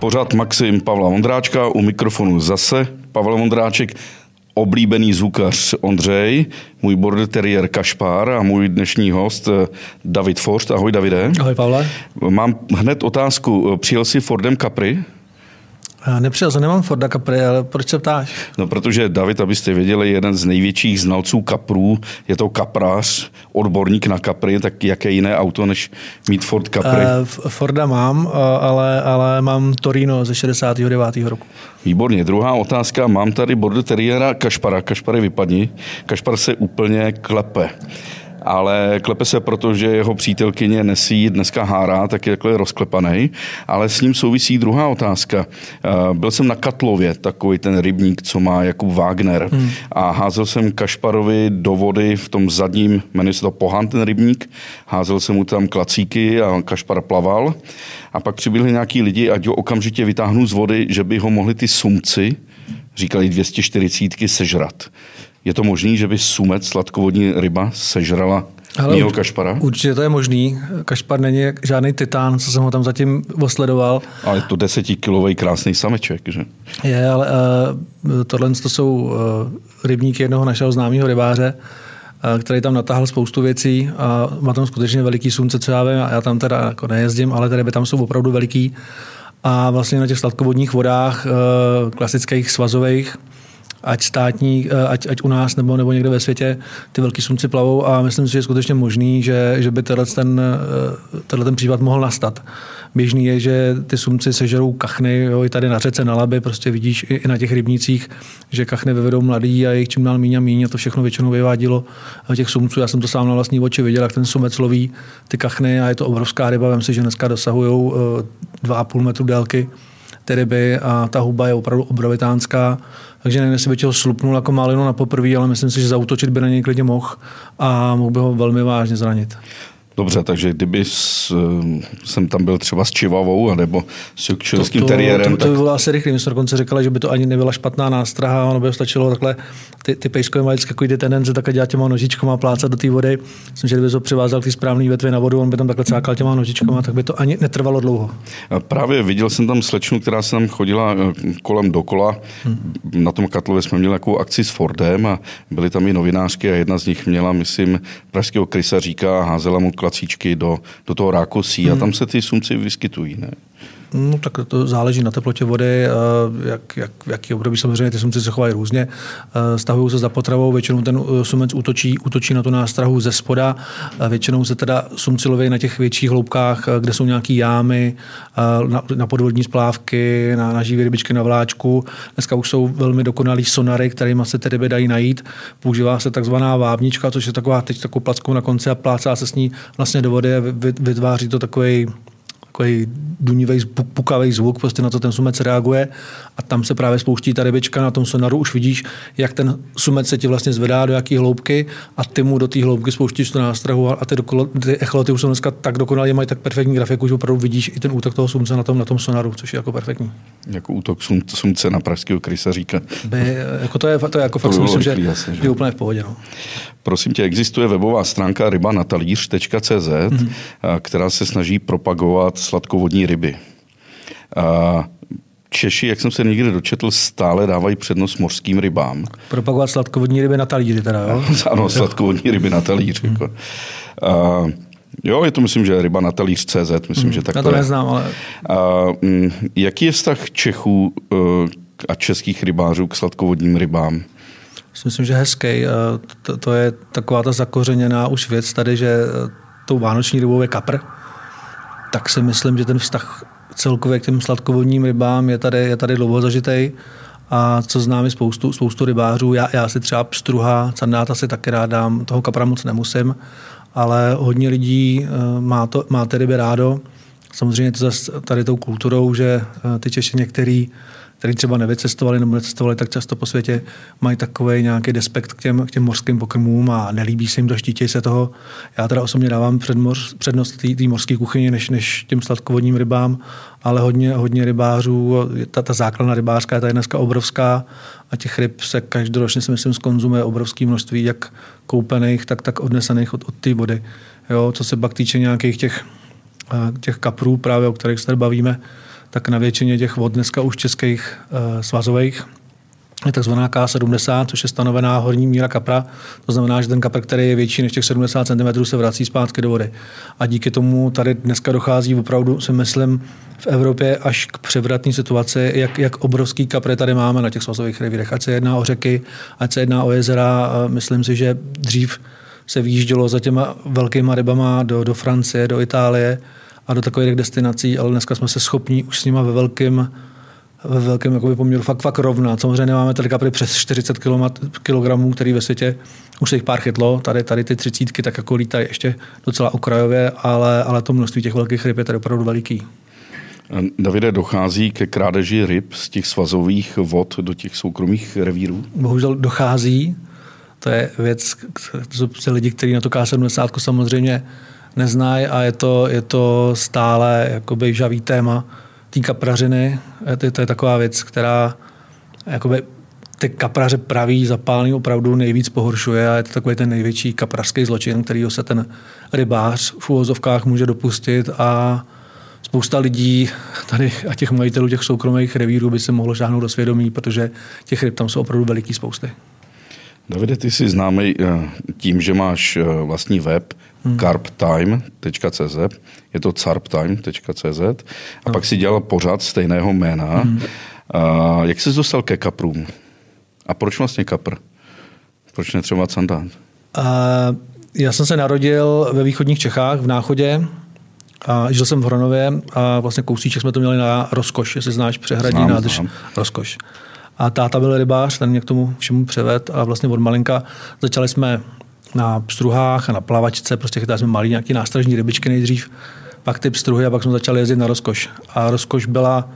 Pořád Maxim Pavla Vondráčka, u mikrofonu zase Pavel Vondráček, oblíbený zvukař Ondřej, můj border terrier Kašpár a můj dnešní host eh, David Forst. Ahoj Davide. Ahoj Pavle. Mám hned otázku. Přijel jsi Fordem Capri? Nepřijel jsem, nemám Forda Capri, ale proč se ptáš? No, protože David, abyste věděli, je jeden z největších znalců kaprů, je to kaprář, odborník na kapry, tak jaké jiné auto, než mít Ford Capri? Uh, Forda mám, eh, ale, ale mám Torino ze 69. roku. Výborně. Druhá otázka. Mám tady border terriera Kašpara. Kašpary vypadni. Kašpar se úplně klepe ale klepe se proto, že jeho přítelkyně Nesí dneska hárá, tak je takhle rozklepaný. Ale s ním souvisí druhá otázka. Eh, byl jsem na Katlově, takový ten rybník, co má Jakub Wagner. Hmm. A házel jsem Kašparovi do vody v tom zadním, jmenuje se to Pohan, ten rybník. Házel jsem mu tam klacíky a Kašpar plaval. A pak přibyli nějaký lidi, ať ho okamžitě vytáhnu z vody, že by ho mohli ty sumci, říkali 240 sežrat. Je to možný, že by sumec, sladkovodní ryba, sežrala ale Mího Kašpara? Určitě to je možný. Kašpar není žádný titán, co jsem ho tam zatím osledoval. Ale je to desetikilový krásný sameček, že? Je, ale uh, tohle to jsou uh, rybníky jednoho našeho známého rybáře, uh, který tam natáhl spoustu věcí a má tam skutečně veliký slunce, co já vím, a já tam teda jako nejezdím, ale tady by tam jsou opravdu veliký. A vlastně na těch sladkovodních vodách, uh, klasických svazových, ať státní, eh, ať, ať u nás nebo, nebo někde ve světě ty velký slunci plavou a myslím si, že je skutečně možný, že, že by tenhle ten, eh, tenhle ten případ mohl nastat. Běžný je, že ty sumci sežerou kachny, jo, i tady na řece, na Laby, prostě vidíš i, i na těch rybnících, že kachny vyvedou mladý a jich čím dál míň a míň a to všechno většinou vyvádilo těch sumců. Já jsem to sám na vlastní oči viděl, jak ten sumec loví ty kachny a je to obrovská ryba. Vem si, že dneska dosahují 2,5 eh, metru délky ty ryby a ta huba je opravdu obrovitánská takže nevím, jestli by ho slupnul jako malinu na poprvé, ale myslím si, že zautočit by na něj klidně mohl a mohl by ho velmi vážně zranit. Dobře, takže kdyby s, eh, jsem tam byl třeba s Čivavou nebo s Yorkshireským teriérem. To, to, to, by bylo asi rychlé. My jsme dokonce říkali, že by to ani nebyla špatná nástraha, ono by stačilo takhle, ty, ty pejskové mají vždycky ty tendence takhle dělat těma nožičkama, plácat do té vody. Myslím, že kdyby to přivázal ty správné větvy na vodu, on by tam takhle cákal těma nožičkama, tak by to ani netrvalo dlouho. A právě viděl jsem tam slečnu, která se tam chodila eh, kolem dokola. Hmm. Na tom Katlově jsme měli takovou akci s Fordem a byly tam i novinářky a jedna z nich měla, myslím, pražského krysaříka a házela mu klacíčky do, do toho rákosí hmm. a tam se ty sumci vyskytují, ne? No, tak to záleží na teplotě vody, jak, jak, jaký období samozřejmě ty sumci se chovají různě. Stahují se za potravou, většinou ten uh, sumec útočí, útočí na tu nástrahu ze spoda. Většinou se teda sumci loví na těch větších hloubkách, kde jsou nějaké jámy, na, na podvodní splávky, na, na živý rybičky na vláčku. Dneska už jsou velmi dokonalý sonary, kterými se tedy dají najít. Používá se takzvaná vábnička, což je taková teď takovou plackou na konci a plácá se s ní vlastně do vody a vytváří to takový takový dunivý, pukavý zvuk, prostě na to ten sumec reaguje a tam se právě spouští ta rybička na tom sonaru, už vidíš, jak ten sumec se ti vlastně zvedá do jaký hloubky a ty mu do té hloubky spouštíš tu nástrahu a ty, dokolo, ty echoloty už jsou dneska tak dokonalé, mají tak perfektní grafiku, že opravdu vidíš i ten útok toho sumce na tom, na tom sonaru, což je jako perfektní. Jako útok sum, sumce na pražského krysaříka. By, jako to je, to je jako fakt to myslím, že, jasný, že je úplně v pohodě. No. Prosím tě, existuje webová stránka rybanatalíř.cz, mm-hmm. která se snaží propagovat sladkovodní ryby. A Češi, jak jsem se někde dočetl, stále dávají přednost mořským rybám. Propagovat sladkovodní ryby na talíři teda, jo? ano, sladkovodní ryby na talíři. Hmm. Jako. A, jo, je to myslím, že ryba na talíř CZ, myslím, hmm. že tak Já to, to neznám, ale... A, m, jaký je vztah Čechů a českých rybářů k sladkovodním rybám? Myslím, že hezký. To, to je taková ta zakořeněná už věc tady, že eh, tou vánoční rybou je kapr. Tak si myslím, že ten vztah celkově k těm sladkovodním rybám je tady, je tady dlouho zažitej a co známe spoustu, spoustu rybářů. Já, já si třeba pstruha, candáta si taky rád dám, toho kapra moc nemusím, ale hodně lidí eh, má, to, má ty ryby rádo. Samozřejmě to zase tady tou kulturou, že eh, ty Češi některý který třeba nevycestovali nebo necestovali tak často po světě, mají takový nějaký despekt k těm, k těm mořským pokrmům a nelíbí se jim to, štítěj se toho. Já teda osobně dávám předmoř, přednost té mořské kuchyni než, než těm sladkovodním rybám, ale hodně, hodně rybářů, ta, ta základna rybářská je tady dneska obrovská a těch ryb se každoročně si myslím skonzumuje obrovské množství, jak koupených, tak, tak odnesených od, od té vody. Jo, co se pak týče nějakých těch, těch kaprů, právě o kterých se tady bavíme, tak na většině těch vod dneska už českých uh, svazových je takzvaná K70, což je stanovená horní míra kapra. To znamená, že ten kapr, který je větší než těch 70 cm, se vrací zpátky do vody. A díky tomu tady dneska dochází opravdu, si myslím, v Evropě až k převratné situaci, jak, jak obrovský kapry tady máme na těch svazových revírech. Ať se jedná o řeky, ať se jedná o jezera. Myslím si, že dřív se výjíždělo za těma velkýma rybama do, do Francie, do Itálie a do takových destinací, ale dneska jsme se schopni už s nima ve velkém ve velkém jakoby, poměru fakt, fakt rovná. Samozřejmě nemáme tady kapry přes 40 kg, který ve světě už se jich pár chytlo. Tady, tady ty třicítky tak jako lítají ještě docela okrajově, ale, ale to množství těch velkých ryb je tady opravdu veliký. Davide, dochází ke krádeži ryb z těch svazových vod do těch soukromých revírů? Bohužel dochází. To je věc, to jsou lidi, kteří na to K70 samozřejmě neznají a je to, je to stále jakoby žavý téma té kaprařiny. To, to je taková věc, která jakoby ty kapraře praví zapálení opravdu nejvíc pohoršuje a je to takový ten největší kaprařský zločin, který se ten rybář v úvozovkách může dopustit a spousta lidí tady a těch majitelů těch soukromých revírů by se mohlo žáhnout do svědomí, protože těch ryb tam jsou opravdu veliký spousty. Davide, ty jsi známý eh, tím, že máš eh, vlastní web hmm. carptime.cz, je to carptime.cz a no. pak si dělal pořád stejného jména. Hmm. A jak jsi dostal ke kaprům? A proč vlastně kapr? Proč netřeba sandát? Uh, já jsem se narodil ve východních Čechách, v Náchodě. A žil jsem v Hronově a vlastně kousíček jsme to měli na Rozkoš, jestli znáš přehradí znám, nádrž znám. Rozkoš. A táta byl rybář, ten mě k tomu všemu převed a vlastně od malinka začali jsme na pstruhách a na plavačce, prostě chytali jsme malý nějaký nástražní rybičky nejdřív, pak ty pstruhy a pak jsme začali jezdit na rozkoš. A rozkoš byla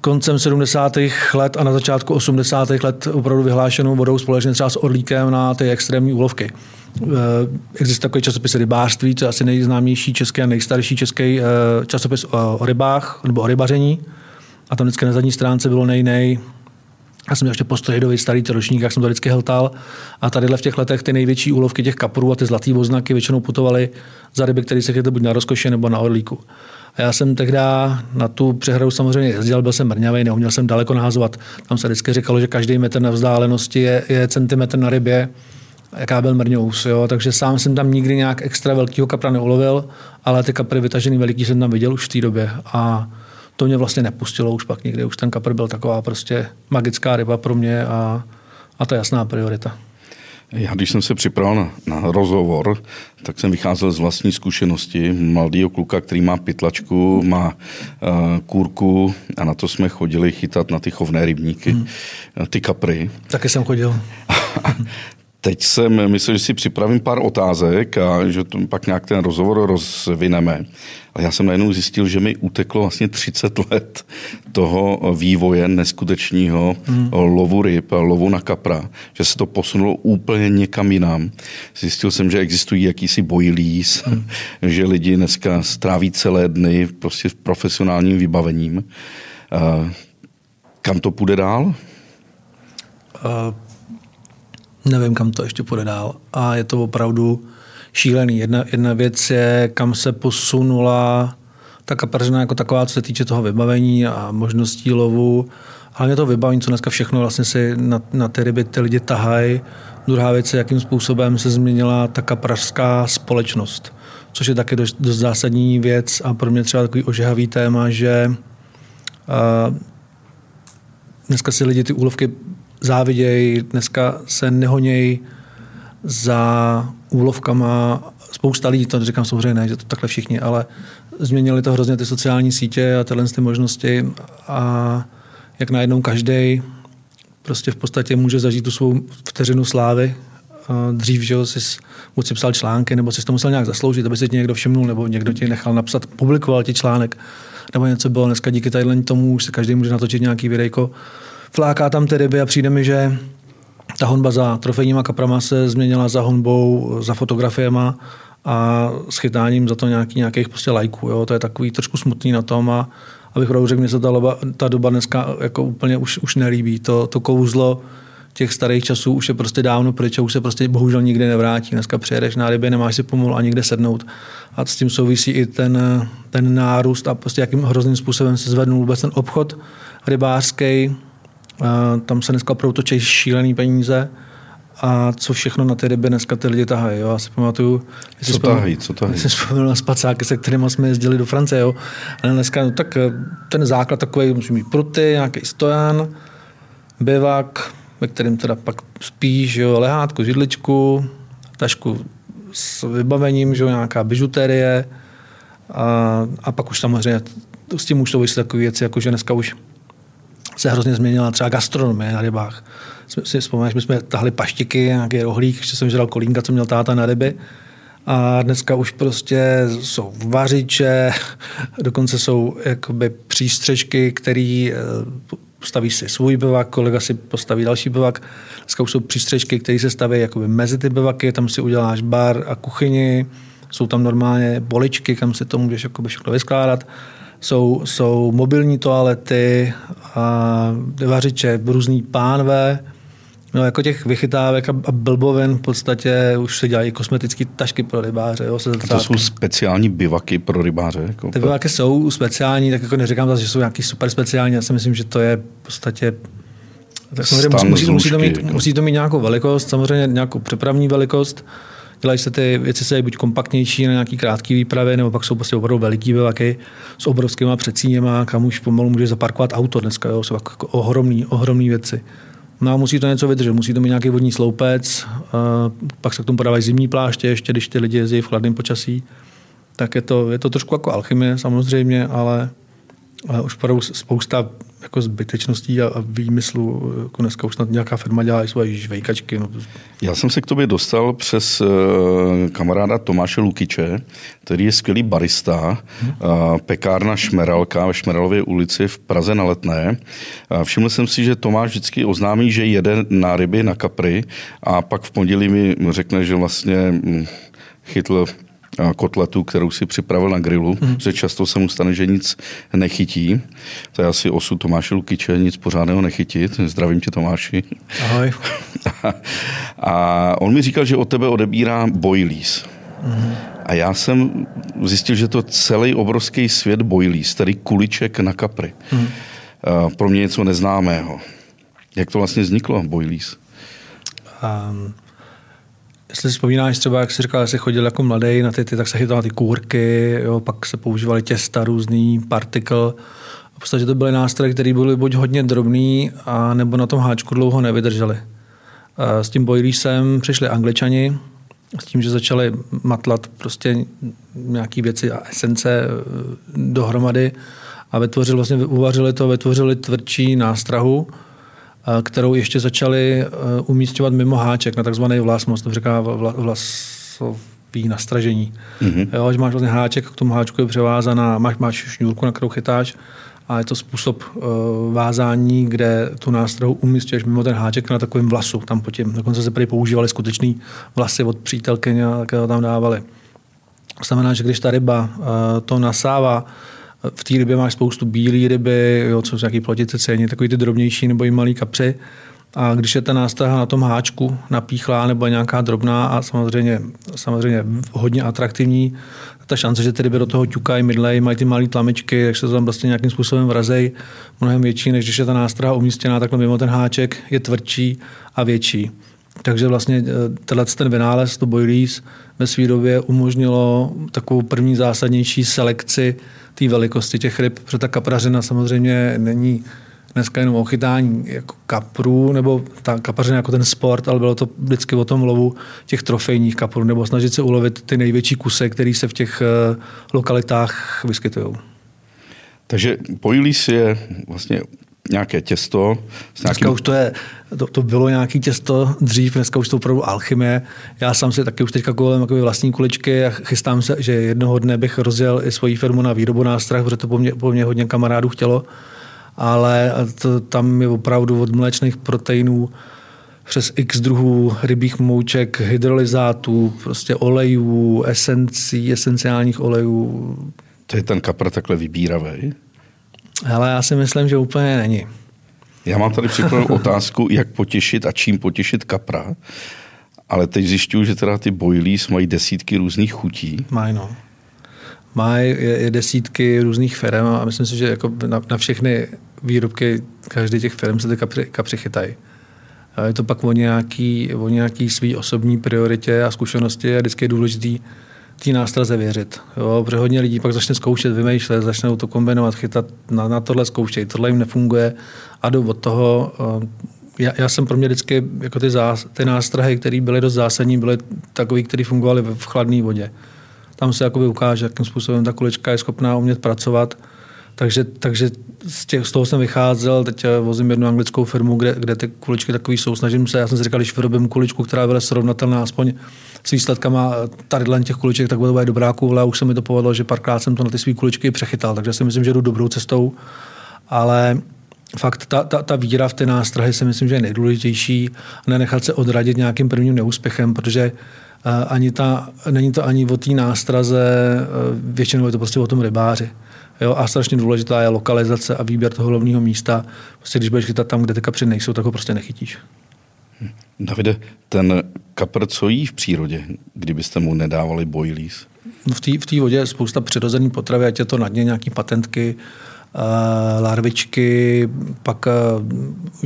koncem 70. let a na začátku 80. let opravdu vyhlášenou vodou společně třeba s Orlíkem na ty extrémní úlovky. Eh, existuje takový časopis rybářství, to je asi nejznámější český a nejstarší český eh, časopis o rybách nebo o rybaření. A tam vždycky na zadní stránce bylo nej, nej já jsem měl ještě postrojidový starý ročník, jak jsem to vždycky heltal. A tady v těch letech ty největší úlovky těch kaprů a ty zlatý oznaky většinou putovaly za ryby, které se chytly buď na rozkoše nebo na orlíku. A já jsem tehdy na tu přehradu samozřejmě jezdil, byl jsem mrňavý, neuměl jsem daleko nahazovat. Tam se vždycky říkalo, že každý metr na vzdálenosti je, je centimetr na rybě, jaká byl mrňous. Jo? Takže sám jsem tam nikdy nějak extra velkého kapra neulovil, ale ty kapry vytažený veliký jsem tam viděl už v té době. A to mě vlastně nepustilo už pak nikdy. Už ten kapr byl taková prostě magická ryba pro mě a, a to je jasná priorita. Já, když jsem se připravil na, na rozhovor, tak jsem vycházel z vlastní zkušenosti mladého kluka, který má pytlačku, má uh, kůrku a na to jsme chodili chytat na ty chovné rybníky, hmm. ty kapry. Taky jsem chodil. Teď jsem myslel, že si připravím pár otázek a že to pak nějak ten rozhovor rozvineme. A já jsem najednou zjistil, že mi uteklo vlastně 30 let toho vývoje neskutečního hmm. lovu ryb, lovu na kapra, že se to posunulo úplně někam jinam. Zjistil jsem, že existují jakýsi bojlís, hmm. že lidi dneska stráví celé dny prostě v profesionálním vybavením. Kam to půjde dál? Uh nevím, kam to ještě půjde dál. A je to opravdu šílený. Jedna, jedna věc je, kam se posunula ta kapařina jako taková, co se týče toho vybavení a možností lovu. Hlavně to vybavení, co dneska všechno vlastně si na, na ty ryby ty lidi tahají. Druhá věc je, jakým způsobem se změnila ta kaprařská společnost, což je taky dost, dost zásadní věc a pro mě třeba takový ožehavý téma, že uh, dneska si lidi ty úlovky záviděj, dneska se nehoněj za úlovkama. Spousta lidí, to říkám samozřejmě ne, že to takhle všichni, ale změnili to hrozně ty sociální sítě a tyhle ty možnosti a jak najednou každý prostě v podstatě může zažít tu svou vteřinu slávy. Dřív, že jsi buď si psal články, nebo si to musel nějak zasloužit, aby si tě někdo všimnul, nebo někdo ti nechal napsat, publikoval ti článek, nebo něco bylo. Dneska díky tady tomu už se každý může natočit nějaký videjko fláká tam ty ryby a přijde mi, že ta honba za trofejníma kaprama se změnila za honbou, za fotografiema a schytáním za to nějaký, nějakých prostě lajků. Jo? To je takový trošku smutný na tom a abych opravdu řekl, že se ta, loba, ta doba dneska jako úplně už, už nelíbí. To, to kouzlo, těch starých časů už je prostě dávno pryč a už se prostě bohužel nikdy nevrátí. Dneska přijedeš na ryby, nemáš si pomalu a nikde sednout. A s tím souvisí i ten, ten nárůst a prostě jakým hrozným způsobem se zvednul vůbec ten obchod rybářský. Tam se dneska proutočí šílený peníze a co všechno na ty ryby dneska ty lidi tahají. Jo. Já si pamatuju, co tahají, co tahají. Jsem vzpomněl na spacáky, se kterými jsme jezdili do Francie. Jo. Ale dneska, no, tak eh, ten základ takový, musí mít pruty, nějaký stojan, bivak, ve kterém teda pak spíš, jo, lehátku, židličku, tašku s vybavením, že jo, nějaká bižuterie a, a pak už samozřejmě s tím už souvisí takové věci, jako že dneska už se hrozně změnila třeba gastronomie na rybách. Si vzpomeneš, my jsme tahli paštiky, nějaký rohlík, ještě jsem žral kolínka, co měl táta na ryby. A dneska už prostě jsou vařiče, dokonce jsou jakoby přístřežky, který eh, staví si svůj bivak, kolega si postaví další bivak. Dneska už jsou přístřežky, které se staví jakoby mezi ty bivaky, tam si uděláš bar a kuchyni, jsou tam normálně poličky, kam si to můžeš jakoby všechno vyskládat jsou, jsou mobilní toalety, a vařiče, různý pánve, No, jako těch vychytávek a, blbovin v podstatě už se dělají kosmetické tašky pro rybáře. Jo, se a to jsou speciální bivaky pro rybáře? Jako Ty bivaky jsou speciální, tak jako neříkám zase, že jsou nějaký super speciální, já si myslím, že to je v podstatě tak musí, musí, musí, to mít, jako. musí to mít nějakou velikost, samozřejmě nějakou přepravní velikost, dělají se ty věci se buď kompaktnější na nějaký krátký výpravy, nebo pak jsou prostě opravdu veliký bivaky s obrovskými předsíněma, kam už pomalu může zaparkovat auto dneska. Jo, jsou jako ohromný, ohromný věci. No a musí to něco vydržet, musí to mít nějaký vodní sloupec, pak se k tomu podávají zimní pláště, ještě když ty lidi jezdí v chladném počasí. Tak je to, je to trošku jako alchymie samozřejmě, ale, ale už opravdu spousta jako zbytečností a, a výmyslu, jako dneska už snad nějaká firma dělá i svoje žvejkačky. No. Já jsem se k tobě dostal přes uh, kamaráda Tomáše Lukiče, který je skvělý barista, hmm. uh, pekárna Šmeralka ve Šmeralově ulici v Praze na Letné. Uh, všiml jsem si, že Tomáš vždycky oznámí, že jede na ryby, na kapry a pak v pondělí mi řekne, že vlastně hm, chytl kotletu, kterou si připravil na grilu, mm. že často se mu stane, že nic nechytí. To je asi osud Tomáše Lukiče, nic pořádného nechytit. Zdravím tě Tomáši. Ahoj. a on mi říkal, že od tebe odebírá boilies. Mm. A já jsem zjistil, že to celý obrovský svět boilies, tedy kuliček na kapry. Mm. Pro mě něco neznámého. Jak to vlastně vzniklo, boilies? Um, Jestli si vzpomínáš třeba, jak jsi říkal, jsi chodil jako mladý na ty, ty tak se chytal na ty kůrky, jo, pak se používaly těsta různý, partikel. V podstatě to byly nástroje, které byly buď hodně drobný, a nebo na tom háčku dlouho nevydržely. S tím boilísem přišli angličani, s tím, že začali matlat prostě nějaké věci a esence e, dohromady a vytvořili, vlastně uvařili to, vytvořili tvrdší nástrahu, kterou ještě začali eh, umístěvat mimo háček na takzvaný vlas, to říká vlasový nastražení. Mm-hmm. Jo, že máš vlastně háček, k tomu háčku je převázaná, máš, máš šňůrku, na kterou chytáš a je to způsob uh, vázání, kde tu nástrahu umístěš mimo ten háček na takovém vlasu. Tam po tím. Dokonce se prý používali skutečný vlasy od přítelkyně a tak tam dávali. To znamená, že když ta ryba uh, to nasává, v té rybě máš spoustu bílé ryby, jo, co jsou nějaký plotice cení, takový ty drobnější nebo i malý kapři. A když je ta nástraha na tom háčku napíchlá nebo nějaká drobná a samozřejmě, samozřejmě hodně atraktivní, ta šance, že ty ryby do toho ťukají, mydlej, mají ty malé tlamičky, tak se to tam vlastně nějakým způsobem vrazej, mnohem větší, než když je ta nástraha umístěná takhle mimo ten háček, je tvrdší a větší. Takže vlastně eh, tenhle ten vynález, to boilies, ve své době umožnilo takovou první zásadnější selekci té velikosti těch ryb, protože ta kaprařina samozřejmě není dneska jenom o chytání jako kaprů, nebo ta kapařina jako ten sport, ale bylo to vždycky o tom lovu těch trofejních kaprů, nebo snažit se ulovit ty největší kuse, které se v těch eh, lokalitách vyskytují. Takže boilies je vlastně nějaké těsto. S nějakým... Dneska už to je, to, to bylo nějaké těsto dřív, dneska už to opravdu alchymie. Já sám si taky už teďka kolem vlastní kuličky a chystám se, že jednoho dne bych rozjel i svoji firmu na výrobu nástrah, protože to po mně, po mně hodně kamarádů chtělo. Ale to, tam je opravdu od mléčných proteinů přes x druhů rybích mouček, hydrolyzátů, prostě olejů, esencí, esenciálních olejů. To je ten kapr takhle vybíravý? Ale já si myslím, že úplně není. Já mám tady připravenou otázku, jak potěšit a čím potěšit kapra, ale teď zjišťuju, že teda ty boilies mají desítky různých chutí. Mají, no. Mají je, desítky různých firm a myslím si, že jako na, na všechny výrobky každý těch firm se ty kapři, kapři chytají. Je to pak o nějaký, o nějaký svý osobní prioritě a zkušenosti a vždycky je důležitý té nástraze věřit. Jo, protože hodně lidí pak začne zkoušet, vymýšlet, začnou to kombinovat, chytat, na, na tohle zkoušejí, tohle jim nefunguje a jdou od toho. Eh, já, já jsem pro mě vždycky, jako ty, zás, ty nástrahy, které byly dost zásadní, byly takové, které fungovaly v chladné vodě. Tam se jakoby ukáže, jakým způsobem ta kulička je schopná umět pracovat takže, takže z, těch, z toho jsem vycházel, teď eh, vozím jednu anglickou firmu, kde, kde ty kuličky takový jsou. Snažím se, já jsem si říkal, když vyrobím kuličku, která bude srovnatelná aspoň s výsledkama tady těch kuliček, tak bude dobrá kůle. Už se mi to povedlo, že párkrát jsem to na ty své kuličky přechytal, takže si myslím, že jdu dobrou cestou. Ale fakt ta, ta, ta víra v ty nástrahy si myslím, že je nejdůležitější. Nenechat se odradit nějakým prvním neúspěchem, protože uh, ani ta, není to ani o té nástraze, uh, většinou je to prostě o tom rybáři. Jo, a strašně důležitá je lokalizace a výběr toho hlavního místa. Prostě když budeš chytat tam, kde ty kapři nejsou, tak ho prostě nechytíš. Davide, ten kapr, co jí v přírodě, kdybyste mu nedávali boilies? No v té v vodě je spousta přirozený potravy, ať je to na dně nějaký patentky, Eh, larvičky, pak eh,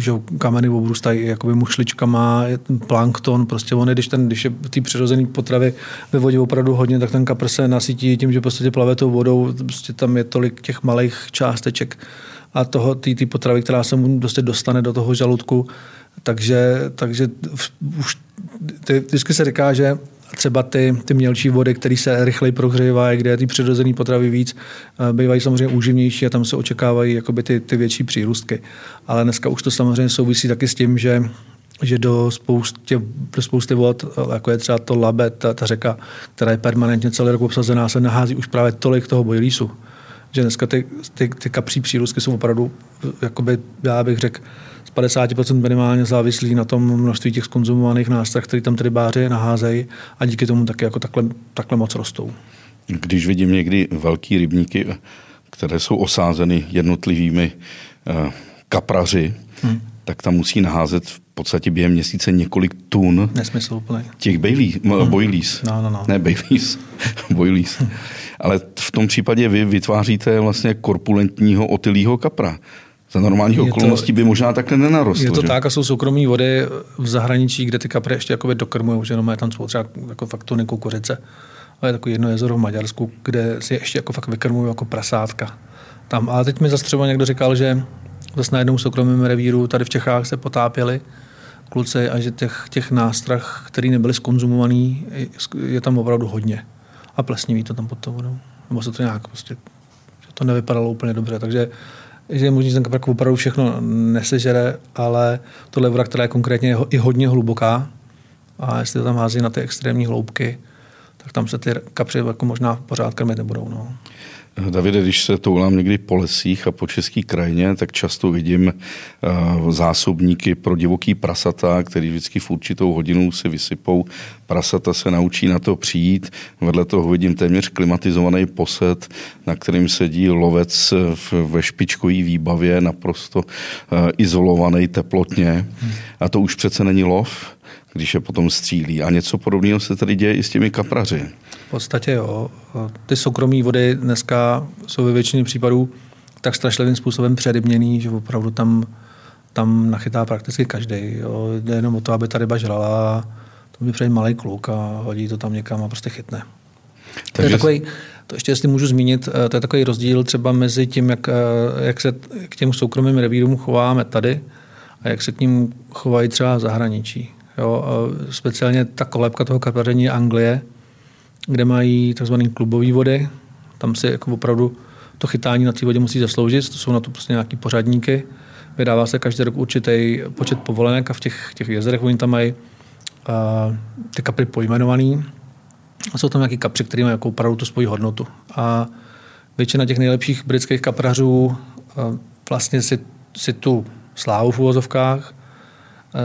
že kameny obrůstají jakoby mušličkama, plankton, prostě on, když, ten, když je ty přirozený potravy ve vodě opravdu hodně, tak ten kapr se nasytí tím, že prostě plave tou vodou, prostě tam je tolik těch malých částeček a toho, ty, ty potravy, která se mu dostane do toho žaludku, takže, takže už ty, vždycky se říká, že třeba ty, ty mělčí vody, které se rychleji prohřívají, kde je ty přirozené potravy víc, eh, bývají samozřejmě úživnější a tam se očekávají jakoby ty, ty větší přírůstky. Ale dneska už to samozřejmě souvisí taky s tím, že že do spousty, do spousty vod, jako je třeba to Labe, ta, ta řeka, která je permanentně celý rok obsazená, se nahází už právě tolik toho bojlísu, že dneska ty, ty, ty kapří přírůstky jsou opravdu, jakoby, já bych řekl, 50% minimálně závislí na tom množství těch skonzumovaných nástrah, které tam tedy báři naházejí a díky tomu taky jako takhle, takhle moc rostou. Když vidím někdy velký rybníky, které jsou osázeny jednotlivými uh, kapraři, hmm. tak tam musí naházet v podstatě během měsíce několik tun Nesmysl úplně. těch bejlí, hmm. boilies. No, no, no. Ne bejlís, boilies. Ale v tom případě vy vytváříte vlastně korpulentního otylýho kapra za normálních je okolností to, by možná takhle nenarostl. Je to že? tak a jsou soukromí vody v zahraničí, kde ty kapry ještě jakoby dokrmují, že jenom tam jsou třeba jako fakt tuny kukuřice. A je takové jedno jezero v Maďarsku, kde si ještě jako fakt vykrmují jako prasátka. Tam, ale teď mi zase třeba někdo říkal, že zase na jednou soukromém revíru tady v Čechách se potápěli kluci a že těch, těch nástrah, které nebyly skonzumovaný, je tam opravdu hodně. A plesniví to tam pod tou vodou. Nebo se to nějak prostě, že to nevypadalo úplně dobře. Takže že je možný, že ten opravdu všechno nesežere, ale tohle voda, která je konkrétně i hodně hluboká a jestli to tam hází na ty extrémní hloubky, tak tam se ty kapři jako možná pořád krmit nebudou. No. Davide, když se toulám někdy po lesích a po české krajině, tak často vidím uh, zásobníky pro divoký prasata, který vždycky v určitou hodinu si vysypou. Prasata se naučí na to přijít. Vedle toho vidím téměř klimatizovaný posed, na kterým sedí lovec ve špičkové výbavě, naprosto uh, izolovaný teplotně. A to už přece není lov když je potom střílí. A něco podobného se tady děje i s těmi kapraři. V podstatě jo. Ty soukromí vody dneska jsou ve většině případů tak strašlivým způsobem přerybněný, že opravdu tam, tam nachytá prakticky každý. Jde jenom o to, aby ta ryba žrala. To by přejít malý kluk a hodí to tam někam a prostě chytne. Takže... To je takový, to ještě jestli můžu zmínit, eh, to je takový rozdíl třeba mezi tím, jak, eh, jak se k těm soukromým revírům chováme tady a jak se k ním chovají třeba v zahraničí. Jo, speciálně ta kolébka toho kapaření Anglie, kde mají tzv. klubové vody. Tam si jako opravdu to chytání na té vodě musí zasloužit. To jsou na to prostě nějaký pořadníky. Vydává se každý rok určitý počet povolenek a v těch, těch jezerech oni tam mají uh, ty kapry pojmenovaný. A jsou tam nějaký kapři, který mají jako opravdu tu svoji hodnotu. A většina těch nejlepších britských kaprařů uh, vlastně si, si tu slávu v úvozovkách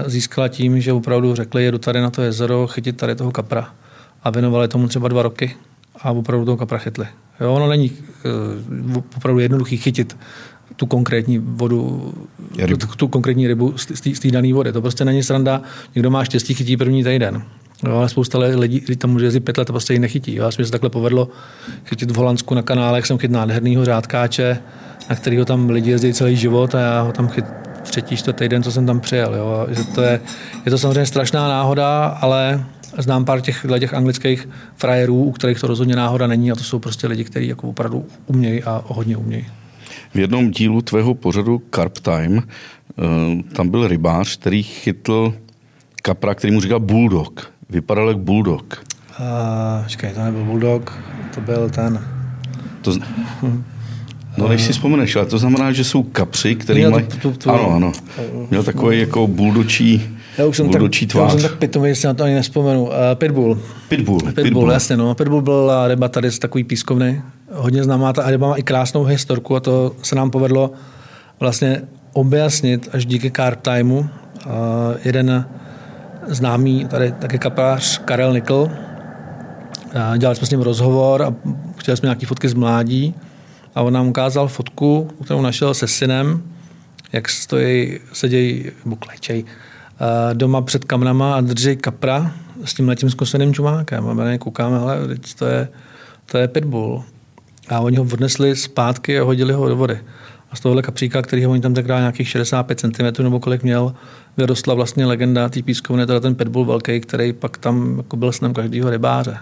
získala tím, že opravdu řekli, jedu tady na to jezero, chytit tady toho kapra. A věnovali tomu třeba dva roky a opravdu toho kapra chytli. Jo, ono není uh, opravdu jednoduchý chytit tu konkrétní vodu. Tu, tu konkrétní rybu z té dané vody. To prostě není sranda, někdo má štěstí, chytí první týden. Jo, ale spousta lidí, kteří tam může jezdit pět let a prostě ji nechytí. Já se takhle povedlo chytit v Holandsku na kanálech, jsem chyt nádhernýho řádkáče, na kterého tam lidi jezdí celý život a já ho tam chyt třetí, čtvrtý den, co jsem tam přijel. Jo. Že to je, je to samozřejmě strašná náhoda, ale znám pár těch, těch anglických frajerů, u kterých to rozhodně náhoda není a to jsou prostě lidi, kteří jako opravdu umějí a hodně umějí. V jednom dílu tvého pořadu Carp Time eh, tam byl rybář, který chytl kapra, který mu říkal bulldog. Vypadal jak bulldog. Uh, čekaj, to nebyl bulldog, to byl ten... To, z... No, než si vzpomeneš, ale to znamená, že jsou kapři, který mají... Ano, ano. Měl takový jako buldočí já už jsem, tak, tvář. Já už jsem tak pitomý, že si na to ani nespomenu. Uh, Pitbull. Pitbull. Pitbull, Pitbull, jasně. No. Pitbull byl ryba tady z takový pískovny. Hodně známá ta ryba má i krásnou historku a to se nám povedlo vlastně objasnit až díky Carp Timeu. Uh, jeden známý tady taky kapář Karel Nikl. Uh, dělali jsme s ním rozhovor a chtěli jsme nějaké fotky z mládí a on nám ukázal fotku, kterou našel se synem, jak stojí, sedějí, nebo klečej, Eh, doma před kamnama a drží kapra s tím letím zkuseným čumákem. A my koukáme, hele, to je, to je pitbull. A oni ho odnesli zpátky a hodili ho do vody. A z tohohle kapříka, který ho oni tam tenkrát nějakých 65 cm nebo kolik měl, vyrostla vlastně legenda té pískovny, teda ten pitbull velký, který pak tam jako byl snem každého rybáře.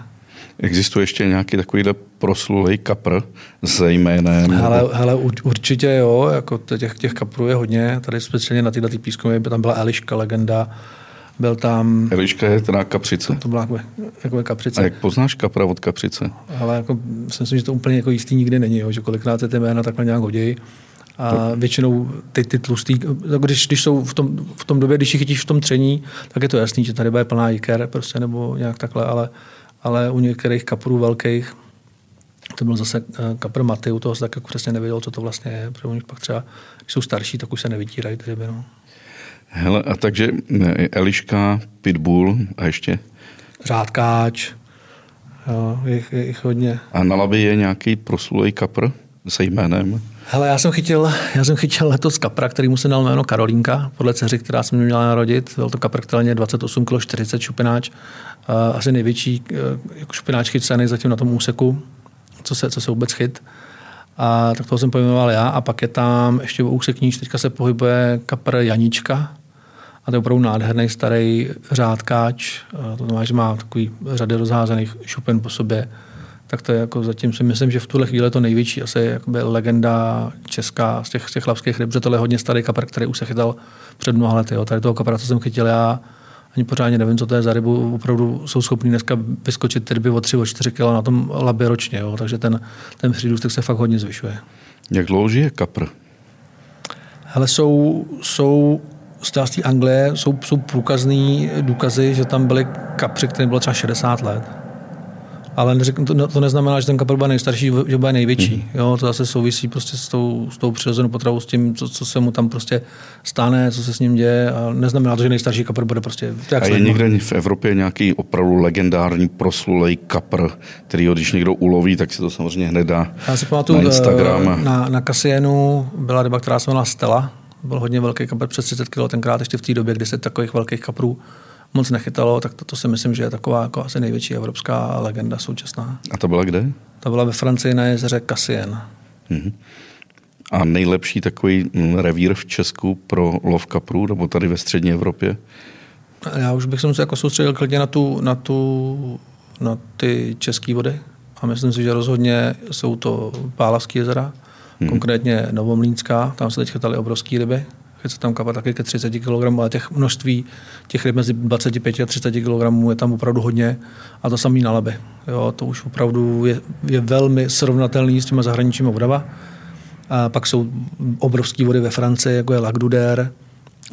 Existuje ještě nějaký takovýhle proslulý kapr se jménem? Hele, hele, určitě jo, jako těch, těch kaprů je hodně. Tady speciálně na této pískově tam byla Eliška, legenda, byl tam... Eliška je teda kapřice. To byla jako, jako kapřice. A jak poznáš kapra od kapřice? Ale jako, myslím, že to úplně jako jistý nikdy není, jo, že kolikrát se ty jména takhle nějak hodí. A to... většinou ty, ty tlustý, když, když jsou v tom, v tom době, když je chytíš v tom tření, tak je to jasný, že ta ryba je plná jiker prostě, nebo nějak takhle, ale ale u některých kaprů velkých, to byl zase eh, kapr Maty, u toho se tak jako přesně nevěděl, co to vlastně je, protože oni pak třeba, když jsou starší, tak už se nevytírají ty ryby. No. Hele, a takže eh, Eliška, Pitbull a ještě? Řádkáč, jo, je, je jich hodně. A na labě je nějaký proslulý kapr se jménem? Hele, já jsem chytil, já jsem chytil letos kapra, který mu se dal jméno Karolínka, podle dceři, která se mi měla narodit. Byl to kapr, který 28 kg 40 šupináč. Asi největší eh, jako šupináč chycený zatím na tom úseku, co se, co se vůbec chyt. A tak toho jsem pojmenoval já. A pak je tam ještě v úsek níž, teďka se pohybuje kapr Janička. A to je opravdu nádherný starý řádkáč. To znamená, že má takový řady rozházených šupin po sobě tak to je jako zatím si myslím, že v tuhle chvíli je to největší asi jakoby legenda česká z těch, z těch lapských ryb, že to je hodně starý kapr, který už se chytal před mnoha lety. Jo. Tady toho kapra, co jsem chytil já, ani pořádně nevím, co to je za rybu. Opravdu jsou schopní dneska vyskočit ty ryby o 3 o 4 kg na tom labě ročně, jo. takže ten, ten přírůstek se fakt hodně zvyšuje. Jak dlouho žije kapr? Hele, jsou, jsou z té Anglie jsou, jsou průkazný důkazy, že tam byly kapři, které bylo třeba 60 let ale neřek, to, to neznamená, že ten kapel bude nejstarší, že bude největší. Mm. Jo, to zase souvisí prostě s tou, s tou přirozenou potravou, s tím, co, co, se mu tam prostě stane, co se s ním děje. A neznamená to, že nejstarší kapr bude prostě. Jak a je někde v Evropě nějaký opravdu legendární proslulej kapr, který ho když někdo uloví, tak si to samozřejmě hned dá Já si pamatuju, na Instagram. Eh, na, na Kasienu byla ryba, která se jmenovala Stella. Byl hodně velký kapr, přes 30 kg, tenkrát ještě v té době, kdy se takových velkých kaprů moc nechytalo, tak to, to si myslím, že je taková jako asi největší evropská legenda současná. A to byla kde? To byla ve Francii na jezeře Cassien. Mm-hmm. A nejlepší takový mm, revír v Česku pro lov kaprů, nebo tady ve střední Evropě? Já už bych se jako soustředil klidně na, tu, na, tu, na ty české vody. A myslím si, že rozhodně jsou to Pálavské jezera, hmm. konkrétně Novomlínská, tam se teď chytali obrovské ryby, se tam kapat taky ke 30 kg, ale těch množství těch ryb mezi 25 a 30 kg je tam opravdu hodně a to samý na. Jo, to už opravdu je, je velmi srovnatelný s těma zahraničními vodama. A pak jsou obrovské vody ve Francii, jako je Lac d'Uder,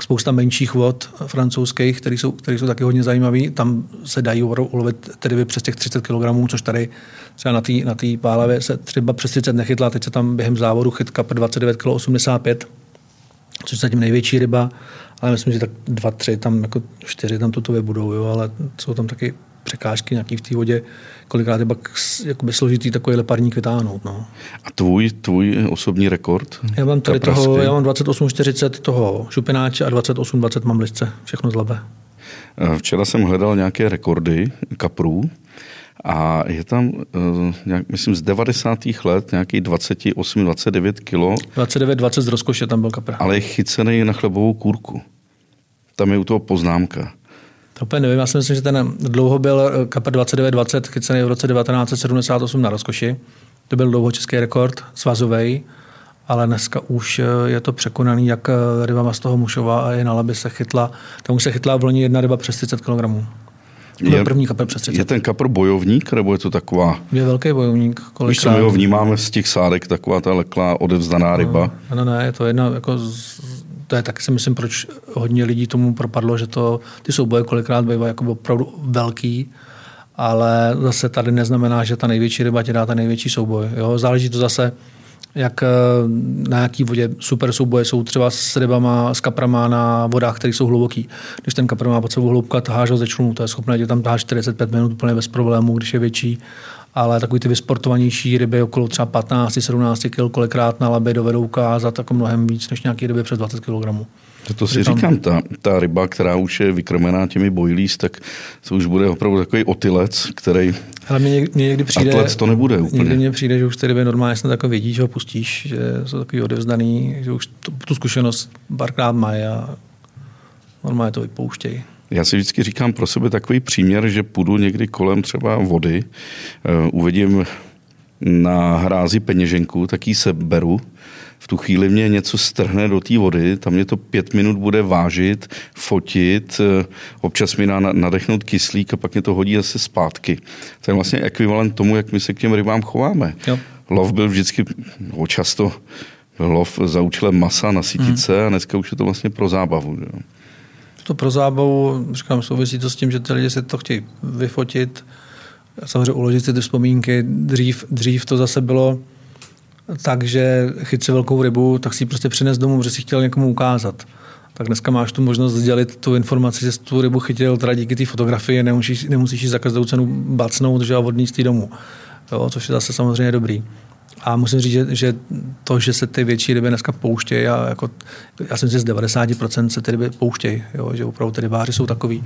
spousta menších vod francouzských, které jsou, které jsou taky hodně zajímavé. Tam se dají ulovit tedy přes těch 30 kg, což tady třeba na té na pálavě se třeba přes 30 nechytla. Teď se tam během závodu chytka 29 kg 85 což je zatím největší ryba, ale myslím, že tak dva, tři, tam jako čtyři tam tutově budou, jo, ale jsou tam taky překážky nějaký v té vodě, kolikrát je pak jakoby složitý takový parník vytáhnout. No. A tvůj, tvůj osobní rekord? Já mám tady toho, já mám 28,40 toho šupináče a 28,20 mám listce, všechno z labe. Eh, včera jsem hledal nějaké rekordy kaprů a je tam, eh, nějak, myslím, z 90. let nějaký 28, 29 kilo. 29, 20 z rozkoše tam byl kapr. Ale je chycený na chlebovou kůrku. Tam je u toho poznámka. To úplně nevím, já si myslím, že ten dlouho byl eh, kapr 29-20 chycený v roce 1978 na rozkoši. To byl dlouho český rekord, svazový, ale dneska už eh, je to překonaný, jak rybama z toho Mušova a je na labi se chytla. Tam už se chytla v loni jedna ryba přes 30 kg. Je, první kapr přes 30. Je ten kapr bojovník, nebo je to taková... Je velký bojovník. Když se my ho vnímáme z těch sádek, taková ta leklá odevzdaná ryba. No, ne, ne, je to jedna, jako, to je tak si myslím, proč hodně lidí tomu propadlo, že to, ty souboje kolikrát bývají jako opravdu velký, ale zase tady neznamená, že ta největší ryba ti dá ten největší souboj. Jo? Záleží to zase, jak eh, na jaký vodě super souboje jsou třeba s rybama, s kaprama na vodách, které jsou hluboký. Když ten kapr má pod sebou hloubku a taháš ho ze člunu, to je schopné tě tam taháš 45 minut úplně bez problémů, když je větší. Ale takový ty vysportovanější ryby okolo třeba 15-17 kg kolikrát na laby dovedou ukázat jako mnohem víc než nějaký ryby přes 20 kg. To, to si tam... říkám, ta, ta ryba, která už je vykrmená těmi boilies, tak to už bude opravdu takový otylec, který ale mě, mě někdy přijde, Atlet to nebude úplně. Někdy mně přijde, že už ty ryby normálně snad jako vědí, že ho pustíš, že jsou takový odevzdaný, že už tu, tu zkušenost párkrát mají a normálně to vypouštějí. Já si vždycky říkám pro sebe takový příměr, že půjdu někdy kolem třeba vody, uh, uvidím na hrázi peněženku, tak ji se beru, v tu chvíli mě něco strhne do té vody, tam mě to pět minut bude vážit, fotit, eh, občas mi nadechnout kyslík a pak mě to hodí zase zpátky. To je vlastně ekvivalent tomu, jak my se k těm rybám chováme. Jo. Lov byl vždycky, no často lov za účelem masa, nasytit se hmm. a dneska už je to vlastně pro zábavu. Jo. To pro zábavu, říkám, souvisí to s tím, že ty lidi si to chtějí vyfotit, samozřejmě uložit si ty vzpomínky. Dřív, dřív to zase bylo takže chyt si velkou rybu, tak si ji prostě přines domů, protože si chtěl někomu ukázat. Tak dneska máš tu možnost sdělit tu informaci, že jsi tu rybu chytil teda díky té fotografii, nemusíš, nemusíš ji za každou cenu bacnout, že a odníst domů. Jo, což je zase samozřejmě dobrý. A musím říct, že, že to, že se ty větší ryby dneska pouštějí, a jako, já jsem si z 90% se ty ryby pouštějí, jo, že opravdu ty rybáři jsou takový.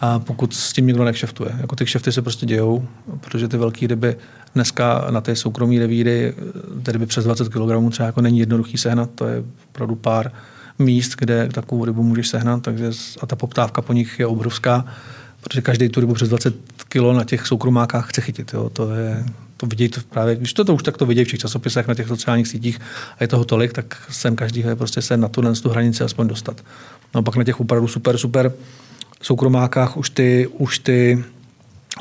A pokud s tím nikdo nekšeftuje. Jako ty kšefty se prostě dějou, protože ty velké ryby dneska na ty soukromé revíry, ty ryby přes 20 kg třeba jako není jednoduchý sehnat, to je opravdu pár míst, kde takovou rybu můžeš sehnat, takže a ta poptávka po nich je obrovská, protože každý tu rybu přes 20 kg na těch soukromákách chce chytit. Jo. To je, to vidí to právě, když to, to už tak to vidí v těch časopisech, na těch sociálních sítích a je toho tolik, tak sem každý je prostě se na tu, na tu hranici aspoň dostat. No pak na těch opravdu super, super soukromákách už ty, už ty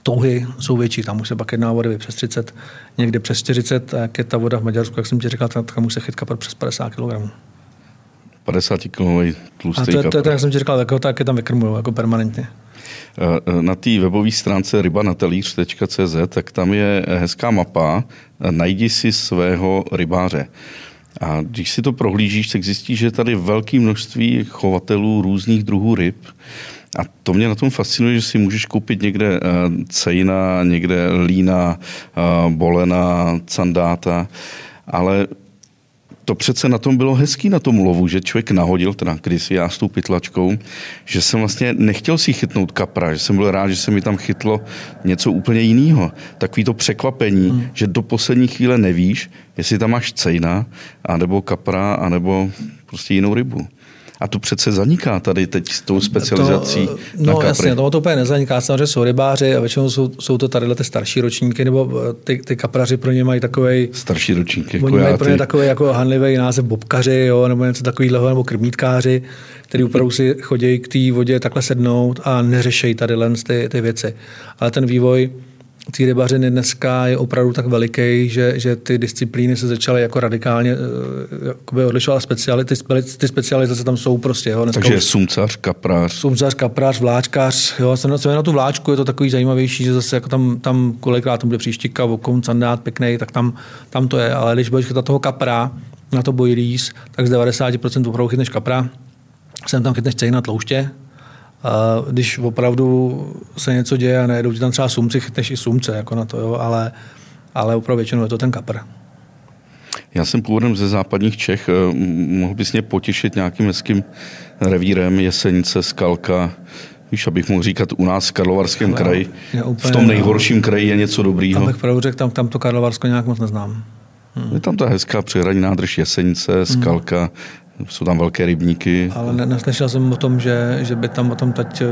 touhy jsou větší, tam už se pak jedná vody přes 30, někde přes 40, a jak je ta voda v Maďarsku, jak jsem ti říkal, tam už se chyt kapr přes 50 kg. 50 kg tlustý A to, je, to, je, to, jak jsem ti říkal, jako, tak je tam vykrmují, jako permanentně. Na té webové stránce rybanatalíř.cz, tak tam je hezká mapa. Najdi si svého rybáře. A když si to prohlížíš, tak zjistíš, že tady velké množství chovatelů různých druhů ryb. A to mě na tom fascinuje, že si můžeš koupit někde cejna, někde lína, bolena, candáta, ale to přece na tom bylo hezký na tom lovu, že člověk nahodil, teda kdysi já s tou pytlačkou, že jsem vlastně nechtěl si chytnout kapra, že jsem byl rád, že se mi tam chytlo něco úplně jiného. Takový to překvapení, hmm. že do poslední chvíle nevíš, jestli tam máš cejna, anebo kapra, anebo prostě jinou rybu. A to přece zaniká tady teď s tou specializací to, No na kapry. jasně, to, to úplně nezaniká. Samozřejmě jsou rybáři a většinou jsou, jsou to tady ty starší ročníky, nebo eh, ty, ty kapraři pro ně mají takový. Starší ročníky. Oni jako mají pro ně takový jako hanlivý název bobkaři, jo, nebo něco takového, nebo krmítkáři, který opravdu si chodí k té vodě takhle sednout a neřešejí tady len ty, ty věci. Ale ten vývoj té rybařiny dneska je opravdu tak veliký, že, že ty disciplíny se začaly jako radikálně eh, odlišovat. Speciali, ty, ty specializace tam jsou prostě. Jo. Dneska Takže už, sumcař, kaprář. Sumcař, kaprář, vláčkař. Jo. Jsem na, na tu vláčku je to takový zajímavější, že zase jako tam, tam kolikrát tam bude příštíka, okon, sandát, pěkný, tak tam, tam to je. Ale když budeš chytat toho kapra, na to boilís, tak z 90% opravdu chytneš kapra, sem tam chytneš cejna tlouště, A když opravdu se něco děje a nejedou ti tam třeba sumci, chytneš i sumce jako na to, jo, ale, ale opravdu většinou je to ten kapr. Já jsem původem ze západních Čech. Eh, mohl bys mě potěšit nějakým hezkým revírem Jesenice, Skalka, Víš, abych mohl říkat u nás v Karlovarském kraji, v tom nejhorším kraji je něco dobrýho. Abych pravdu řekl, tam, tam to Karlovarsko nějak moc neznám. Hmm. Je tam ta hezká přehradní nádrž Jesenice, hmm. Skalka, hmm. Jsou tam velké rybníky. Ale ne, neslyšel jsem o tom, že, že by tam o tom teď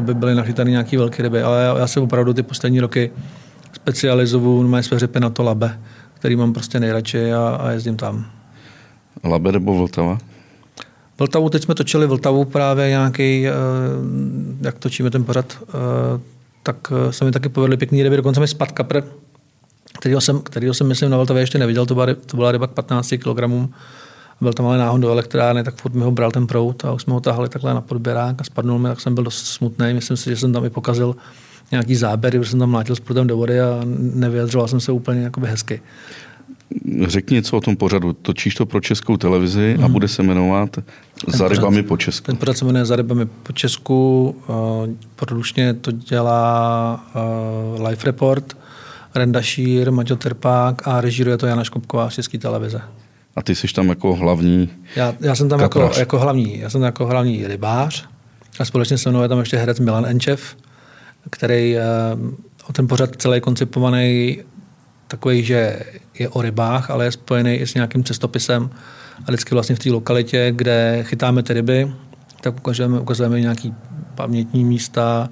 by byly nachytané nějaké velké ryby, ale já, já se opravdu ty poslední roky specializuju na své na to labe, který mám prostě nejradši a, a jezdím tam. Labe nebo Vltava? Vltavu, teď jsme točili Vltavu právě nějaký, eh, jak točíme ten pořad, eh, tak eh, se mi taky povedli pěkný ryby, dokonce mi spadl kapr, kterýho jsem, kterýho jsem myslím na Vltavě ještě neviděl, to byla, to byla ryba k 15 kg. Byl tam ale náhod do elektrárny, tak furt mi ho bral ten prout a už jsme ho tahali takhle na podběrák a spadnul mi, tak jsem byl dost smutný. Myslím si, že jsem tam i pokazil nějaký záběry, protože jsem tam mlátil s prudem do vody a nevyjadřoval jsem se úplně jakoby hezky. Řekni něco o tom pořadu. Točíš to pro českou televizi mm. a mhm. bude se jmenovat ten Za rybami po Česku. Ten pořad se jmenuje Za rybami po Česku. Uh, produčně to dělá uh, Life Report, Renda Šír, Maťo Terpák a režíruje to Jana Škopková z České televize. A ty jsi tam jako hlavní Já, já jsem tam jako, jako, hlavní, já jsem tam jako hlavní rybář a společně se mnou je tam ještě herec Milan Enčev, který uh, o ten pořad celý koncipovaný takový, že je o rybách, ale je spojený i s nějakým cestopisem. A vždycky vlastně v té lokalitě, kde chytáme ty ryby, tak ukazujeme, ukazujeme nějaký pamětní místa.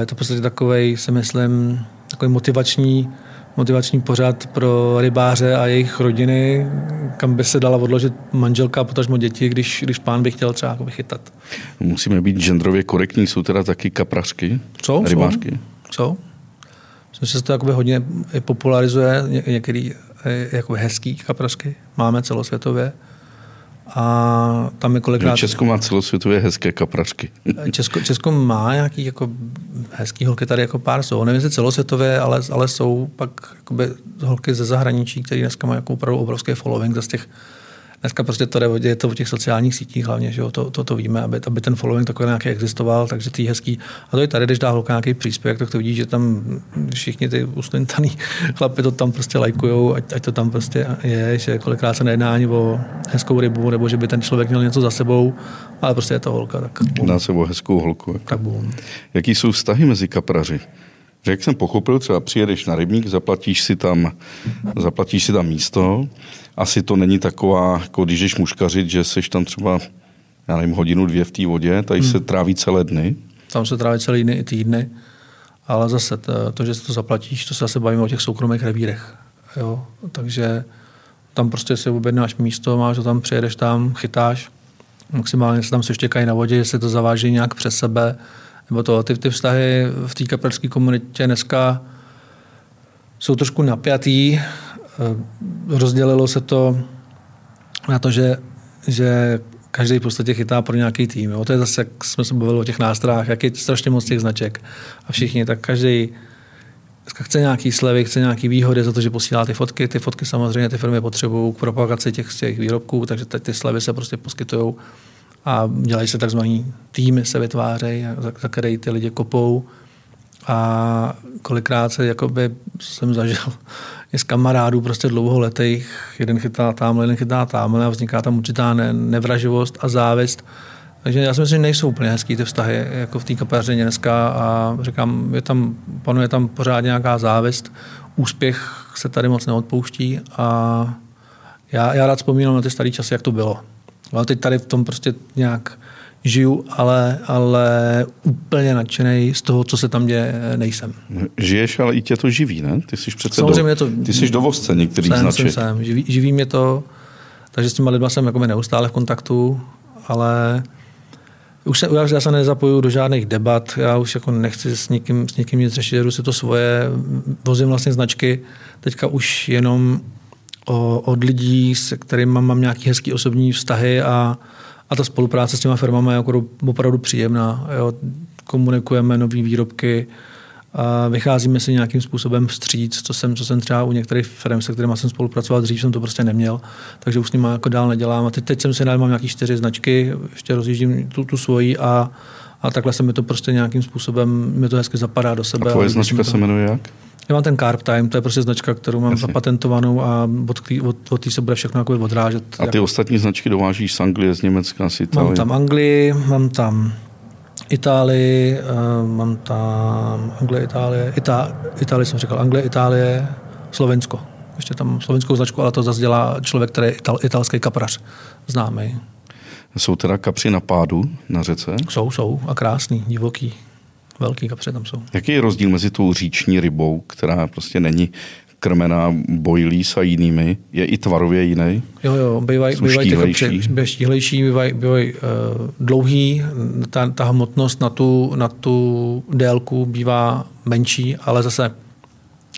Je to v podstatě takový, si myslím, takový motivační, motivační pořad pro rybáře a jejich rodiny, kam by se dala odložit manželka a potažmo děti, když, když pán by chtěl třeba chytat. Musíme být genderově korektní, jsou teda taky kaprařky, jsou, rybářky? Jsou. jsou. Myslím, že se to jakoby hodně popularizuje, Ně, některý jako hezký kaprašky máme celosvětově. A tam je kolikrát... No, Česko má celosvětově hezké kapračky. Česko, Česko má nějaký jako hezký holky, tady jako pár jsou. Nevím, jestli celosvětově, ale, ale jsou pak jakoby holky ze zahraničí, které dneska mají jako opravdu obrovský following z těch Dneska prostě to je to v těch sociálních sítích hlavně, že jo, to, to, to víme, aby, aby ten following takový nějaký existoval, takže ty hezký. A to je tady, když dá holka nějaký příspěvek, tak to vidí, že tam všichni ty uslintaný chlapy to tam prostě lajkujou, ať, ať, to tam prostě je, že kolikrát se nejedná ani o hezkou rybu, nebo že by ten člověk měl něco za sebou, ale prostě je to holka. Tak Jedná se o hezkou holku. Tak bum. Jaký jsou vztahy mezi kapraři? Že jak jsem pochopil, třeba přijedeš na rybník, zaplatíš si tam, zaplatíš si tam místo, asi to není taková, jako když jdeš muškařit, že seš tam třeba, já nevím, hodinu, dvě v té vodě, tady hmm. se tráví celé dny. Tam se tráví celé dny i týdny, ale zase to, to, že si to zaplatíš, to se zase bavíme o těch soukromých revírech. Jo? Takže tam prostě si objednáš místo, máš to tam, přijedeš tam, chytáš, maximálně se tam se štěkají na vodě, jestli to zaváží nějak přes sebe, nebo to, ty, ty vztahy v té kapelské komunitě dneska jsou trošku napjatý, Eh, rozdělilo se to na to, že, že každý v podstatě chytá pro nějaký tým. Jo. To je zase, jak jsme se bavili o těch nástrojích, jak je strašně moc těch značek. A všichni, tak každý chce nějaký slevy, chce nějaký výhody za to, že posílá ty fotky. Ty fotky samozřejmě ty firmy potřebují k propagaci těch, těch výrobků, takže teď ty slevy se prostě poskytují a dělají se takzvaný týmy, se vytvářejí, za, za který ty lidi kopou. A kolikrát se jakoby jsem zažil, je z kamarádů prostě dlouholetých, jeden chytá tam, jeden chytá tam a vzniká tam určitá ne, nevraživost a závist. Takže já si myslím, že nejsou úplně hezký ty vztahy jako v té kapařině dneska a říkám, je tam, panuje tam pořád nějaká závist, úspěch se tady moc neodpouští a já, já rád vzpomínám na ty staré časy, jak to bylo. Ale teď tady v tom prostě nějak žiju, ale, ale úplně nadšený z toho, co se tam děje, nejsem. Žiješ, ale i tě to živí, ne? Ty jsi přece Samozřejmě do, to, ty jsi dovozce některých jsem, značek. Jsem, jsem. Živí, živí mě to, takže s těma lidma jsem jako neustále v kontaktu, ale už se, já se nezapoju do žádných debat, já už jako nechci s někým, s někým nic řešit, jdu si to svoje, vozím vlastně značky, teďka už jenom o, od lidí, se kterými mám nějaký hezký osobní vztahy a, a ta spolupráce s těma firmami je jako opravdu příjemná. Jo. Komunikujeme nové výrobky, a vycházíme si nějakým způsobem vstříc, co jsem, co jsem třeba u některých firm, se kterými jsem spolupracoval dřív, jsem to prostě neměl, takže už s nimi jako dál nedělám. A teď, teď jsem si najel, mám nějaký čtyři značky, ještě rozjíždím tu, tu svoji a, A takhle se mi to prostě nějakým způsobem, mi to hezky zapadá do sebe. A tvoje značka se jmenuje jak? Já mám ten Carp Time, to je prostě značka, kterou mám Jasně. zapatentovanou a od, od, od té se bude všechno jako odrážet. A ty jak... ostatní značky dovážíš z Anglie, z Německa, z Itálie? Mám tam Anglii, mám tam Itálii, uh, mám tam Anglie, Itálie, Ita, Itálii jsem říkal, Anglie, Itálie, Slovensko. Ještě tam slovenskou značku, ale to zase dělá člověk, který je ital, italský kaprař, známý. Jsou teda kapři na pádu na řece? Jsou, jsou a krásný, divoký. Velký kapře tam jsou. Jaký je rozdíl mezi tou říční rybou, která prostě není krmená bojlís a jinými, je i tvarově jiný? Jo, jo, bývají bývaj štíhlejší, štíhlejší bývají bývaj, uh, dlouhý, ta, ta hmotnost na tu, na tu délku bývá menší, ale zase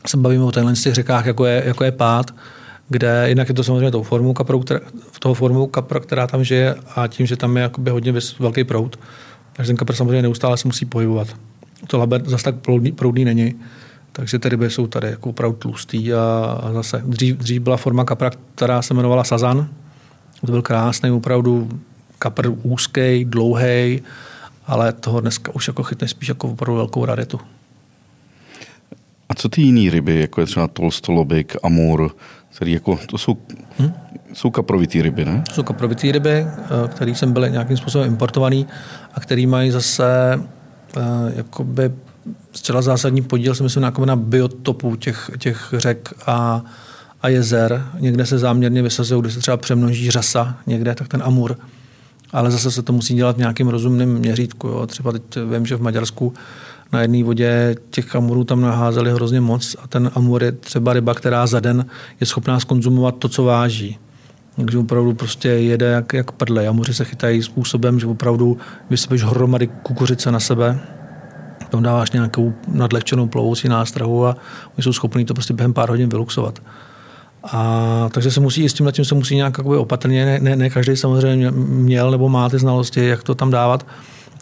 se bavíme o těchto těch řekách, jako je, jako je pád, kde jinak je to samozřejmě tou formou kapru, která, toho formou kapra, která tam žije a tím, že tam je jakoby hodně velký prout, takže ten kapr samozřejmě neustále se musí pohybovat. To laber zase tak proudný, proudný není, takže ty ryby jsou tady jako opravdu tlustý a, a zase dřív, dřív byla forma kapra, která se jmenovala sazan. To byl krásný, opravdu kapr úzký, dlouhý, ale toho dneska už jako chytne spíš jako opravdu velkou raritu. A co ty jiné ryby, jako je třeba tolstolobik, amur, který jako, to jsou, hmm? jsou kaprovitý ryby, ne? Jsou kaprovitý ryby, eh, které jsem byly nějakým způsobem importovaný a který mají zase uh, jakoby zcela zásadní podíl, si myslím, na, na biotopu těch, těch řek a, a jezer. Někde se záměrně vysazují, kde se třeba přemnoží řasa, někde, tak ten amur. Ale zase se to musí dělat v nějakým rozumným měřítku. Jo. Třeba teď vím, že v Maďarsku na jedné vodě těch amurů tam naházeli hrozně moc a ten amur je třeba ryba, která za den je schopná skonzumovat to, co váží. Takže opravdu prostě jede jak, jak prdle. Amuři se chytají způsobem, že opravdu vysypeš hromady kukuřice na sebe, tam dáváš nějakou nadlehčenou plovoucí nástrahu a oni jsou schopni to prostě během pár hodin vyluxovat. A, takže se musí, s tím, tím se musí nějak opatrně, ne, ne, ne každý samozřejmě měl nebo má ty znalosti, jak to tam dávat.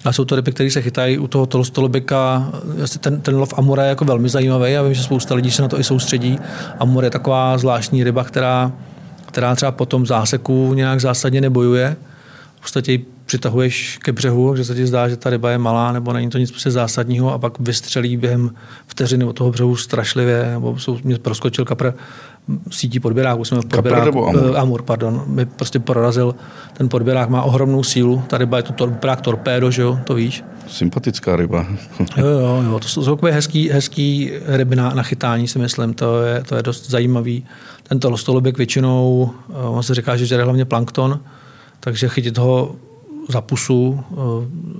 A jsou to ryby, které se chytají u toho tolstolobika. Ten, ten lov amura je jako velmi zajímavý. Já vím, že spousta lidí se na to i soustředí. Amur je taková zvláštní ryba, která, která třeba po tom záseku nějak zásadně nebojuje. V podstatě ji přitahuješ ke břehu, že se ti zdá, že ta ryba je malá, nebo není to nic prostě zásadního a pak vystřelí během vteřiny od toho břehu strašlivě, nebo jsou, mě proskočil kapr sítí podběráků. Jsme podběrák, nebo amur? Uh, amur, pardon. Mi prostě prorazil, ten podběrák má ohromnou sílu, ta ryba je to podběrák torpédo, že jo, to víš. Sympatická ryba. jo, jo, jo, to jsou takové hezký, hezký ryby na, na, chytání, si myslím, to je, to je dost zajímavý. Tento lostolobek většinou, eh, on se říká, že žere hlavně plankton, takže chytit ho za pusu eh,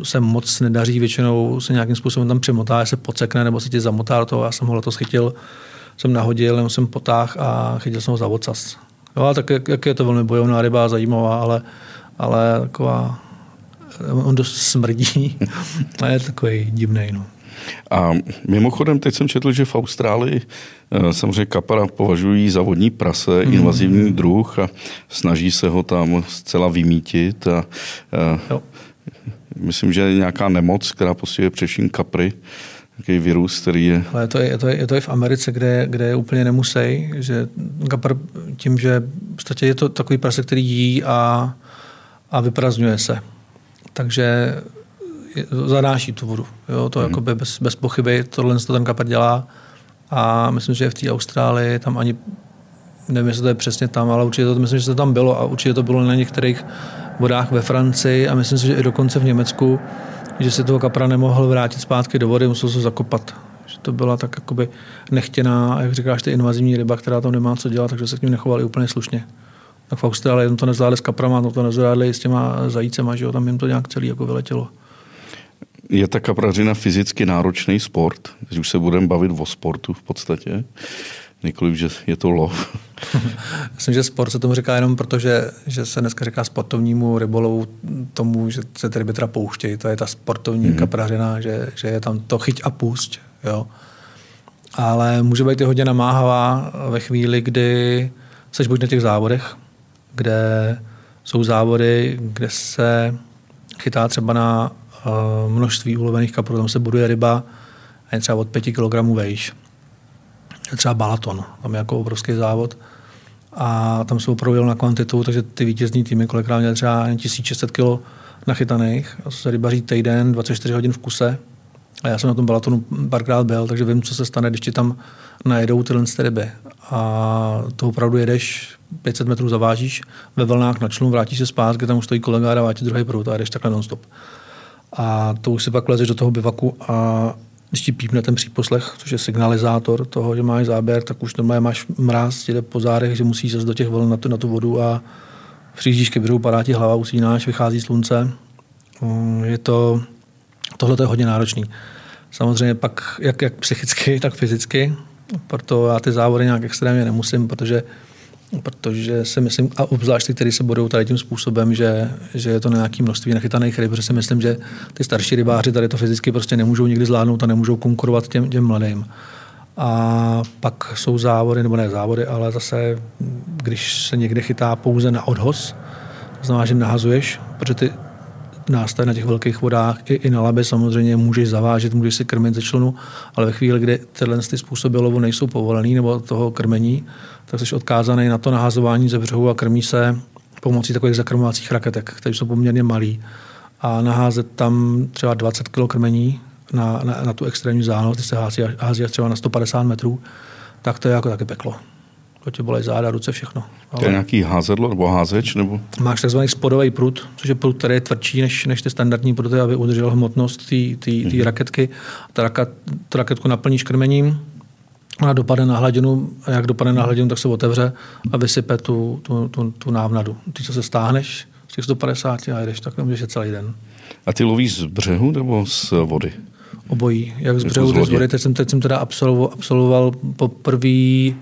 se moc nedaří, většinou se nějakým způsobem tam přemotá, se pocekne nebo se ti zamotá do toho. Já jsem ho letos chytil, jsem nahodil, jenom jsem potáh a chytil jsem ho za ocas. Jo, tak jak, jak, je to velmi bojovná ryba, zajímavá, ale, ale taková, on dost smrdí a je takový divný. No. A mimochodem, teď jsem četl, že v Austrálii eh, samozřejmě kapara považují za vodní prase, mm. invazivní druh a snaží se ho tam zcela vymítit. A, a eh, jo. Myslím, že je nějaká nemoc, která postihuje především kapry, nějaký virus, který je... Ale je to, je, to, je to i v Americe, kde, kde je úplně nemusej, že kapr tím, že v podstatě je to takový prase, který jí a, a vyprazňuje se. Takže zanáší tu vodu. Jo, to hmm. jako bez, bez pochyby, tohle to ten kapr dělá a myslím, že v té Austrálii tam ani nevím, jestli to je přesně tam, ale určitě to, myslím, že to tam bylo a určitě to bylo na některých vodách ve Francii a myslím si, že i dokonce v Německu, že se toho kapra nemohl vrátit zpátky do vody, musel se zakopat. Že to byla tak jakoby nechtěná, jak říkáš, ty invazivní ryba, která tam nemá co dělat, takže se k ním nechovali úplně slušně. Tak v Austrálii to nezvládli s kaprama, to, to nezvládli s těma zajícema, že jo, tam jim to nějak celý jako vyletělo. Je ta kaprařina fyzicky náročný sport? Teď už se budeme bavit o sportu v podstatě. Nikoliv, že je to lov. Myslím, že sport se tomu říká jenom proto, že, že se dneska říká sportovnímu rybolovu tomu, že se ty ryby teda pouštějí. To je ta sportovní mm-hmm. kaprařina, že, že je tam to chyť a pusť. Jo. Ale může být i hodně namáhavá ve chvíli, kdy seš buď na těch závodech, kde jsou závody, kde se chytá třeba na Eh, množství ulovených kaprů, tam se buduje ryba a je třeba od 5 kg vejš. Třeba Balaton, tam je jako obrovský závod. a tam jsou opravdu na kvantitu, takže ty vítězní týmy kolikrát měly třeba 1600 kg nachytaných a se rybaří týden, 24 hodin v kuse. A já jsem na tom balatonu párkrát byl, takže vím, co se stane, když ti tam najedou tyhle ryby. A to opravdu jedeš 500 metrů zavážíš ve vlnách na člun, vrátíš se zpátky, tam už stojí kolega a dává ti druhý prout a jedeš takhle nonstop. A to už si pak lezeš do toho bivaku a když ti pípne ten příposlech, což je signalizátor toho, že máš záběr, tak už normálně máš mráz, jde po zádech, že musíš zase do těch vln na tu, na tu vodu a přijíždíš ke břehu, padá ti hlava, usínáš, vychází slunce. Mm, je to, tohle je hodně náročný. Samozřejmě pak jak, jak psychicky, tak fyzicky. Proto já ty závody nějak extrémně nemusím, protože protože si myslím, a obzvlášť ty, kteří se budou tady tím způsobem, že, že je to na nějaké množství nachytaných ryb, protože si myslím, že ty starší rybáři tady to fyzicky prostě nemůžou nikdy zvládnout a nemůžou konkurovat těm, těm mladým. A pak jsou závody, nebo ne závody, ale zase, když se někde chytá pouze na odhoz, to znamená, že nahazuješ, protože ty nástroje na těch velkých vodách i, i na labe samozřejmě můžeš zavážet, můžeš si krmit ze člunu, ale ve chvíli, kdy tyhle ty způsoby lovu nejsou povolený nebo toho krmení, tak jsi odkázaný na to nahazování ze břehu a krmí se pomocí takových zakrmovacích raketek, které jsou poměrně malý. A naházet tam třeba 20 kg krmení na, na, na tu extrémní vzdálenost, ty se hází, hází třeba na 150 metrů, tak to je jako taky peklo to tě bolej záda, ruce, všechno. Ale... To je nějaký házedlo nebo házeč? Nebo... Máš takzvaný spodový prut, což je prut, který je tvrdší než, než ty standardní pruty, aby udržel hmotnost té mm-hmm. raketky. Ta, raket, tu raketku naplníš krmením, ona dopadne na hladinu a jak dopadne na hladinu, tak se otevře a vysype tu, tu, tu, tu návnadu. Ty, co se stáhneš z těch 150 a jdeš, tak nemůžeš je celý den. A ty lovíš z břehu nebo z vody? Obojí, jak z jako břehu, tak z vody. Teď jsem, teď jsem teda absolvoval, absolvoval poprvé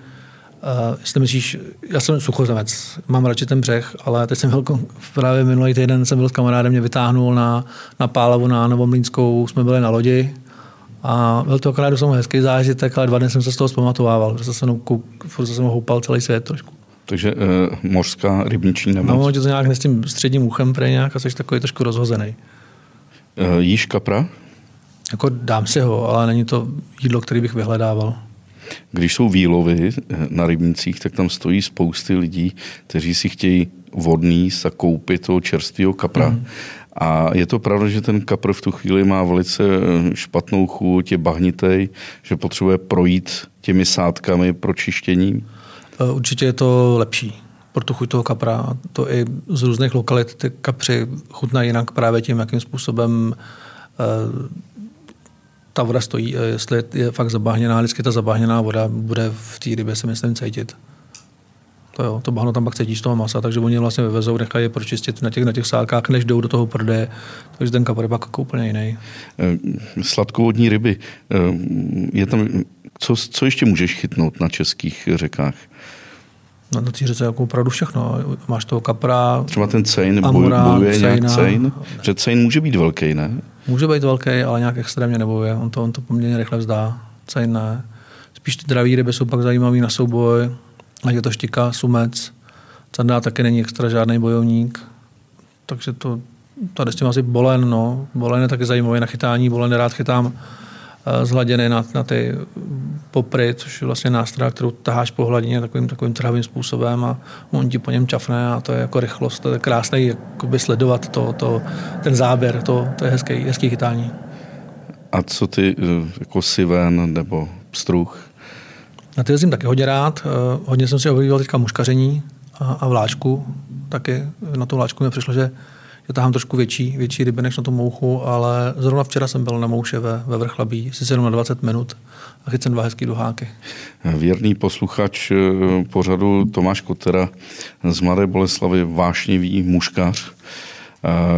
Uh, jestli myslíš, já jsem suchozemec, mám radši ten břeh, ale teď jsem byl právě minulý týden jsem byl s kamarádem, mě vytáhnul na, na Pálavu na Novomlínskou, jsme byli na lodi a byl to akorát docela hezký zážitek, ale dva dny jsem se z toho zpamatovával, že jsem kouk, furt jsem houpal celý svět trošku. Takže uh, mořská rybniční nemoc. No, to nějak s tím středním uchem pre nějak a jsi takový trošku rozhozený. Uh, jíš kapra? Jako dám si ho, ale není to jídlo, který bych vyhledával. Když jsou výlovy eh, na rybnicích, tak tam stojí spousty lidí, kteří si chtějí vodný koupit toho čerstvého kapra. Mm. A je to pravda, že ten kapr v tu chvíli má velice eh, špatnou chuť, je bahnitej, že potřebuje projít těmi sádkami pro čištění? Eh, určitě je to lepší pro tu chuť toho kapra. To i z různých lokalit ty kapři chutnají jinak právě tím, jakým způsobem ta voda stojí, eh, jestli je fakt zabahněná, vždycky ta zabahněná voda bude v té rybě se myslím cítit. To jo, to bahno tam pak cítíš z toho masa, takže oni vlastně vyvezou, nechají je pročistit na těch, na těch sálkách, než jdou do toho prodeje. Takže ten kapor je pak jako úplně jiný. Eh, sladkovodní ryby. Eh, je tam, co, co ještě můžeš chytnout na českých řekách? Na, na té řece jako opravdu všechno. Máš toho kapra, Třeba ten cejn bojuje nějak cejn? Že cejn může být velký, ne? Může být velký, ale nějak extrémně nebojuje. On to, on to poměrně rychle vzdá. Cejn ne. Spíš ty draví ryby jsou pak zajímavý na souboj. Je to štika, sumec. Candá taky není extra žádný bojovník. Takže to, tady s tím asi bolen, no. Bolen je taky zajímavý na chytání. Bolen rád chytám Eh, zhladěny na, na ty popry, což je vlastně nástroj, kterou taháš po hladině takovým, takovým trhavým způsobem a on ti po něm čafne a to je jako rychlost, to je krásné jakoby sledovat to, to, ten záběr, to, to je hezký, hezký chytání. A co ty eh, jako siven nebo pstruh? Na ty jezdím taky hodně rád. Eh, hodně jsem si objevil teďka muškaření a, a vláčku. Taky na tu vláčku mi přišlo, že že tahám trošku větší, větší ryby než na tu mouchu, ale zrovna včera jsem byl na mouše ve, ve Vrchlabí, sice jenom na 20 minut a chytil jsem dva hezký duháky. Věrný posluchač eh, pořadu Tomáš Kotera z Mladé Boleslavy, vášnivý muškař,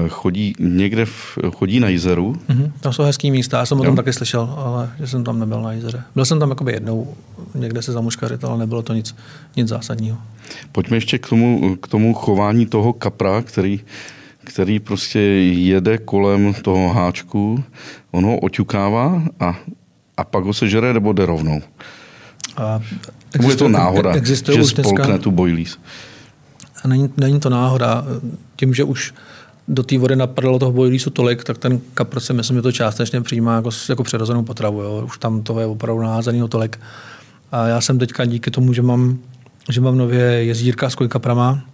chodí někde, v, chodí na jezeru. Mm-hmm, tam jsou hezký místa, já jsem o tom jo. taky slyšel, ale že jsem tam nebyl na jezeře. Byl jsem tam jakoby jednou někde se zamuškařit, ale nebylo to nic, nic zásadního. Pojďme ještě k tomu, k tomu chování toho kapra, který který prostě jede kolem toho háčku, on ho oťukává a, a pak ho sežere nebo jde rovnou. A existuje, je to náhoda, existuje že spolkne dneska, tu bojlís? Není, není to náhoda. Tím, že už do té vody napadlo toho bojlísu tolik, tak ten kapr se myslím, že to částečně přijímá jako, jako přirozenou potravu. Jo. Už tam toho je opravdu naházeného tolik. A já jsem teďka díky tomu, že mám že mám nově jezdírka s kaprama,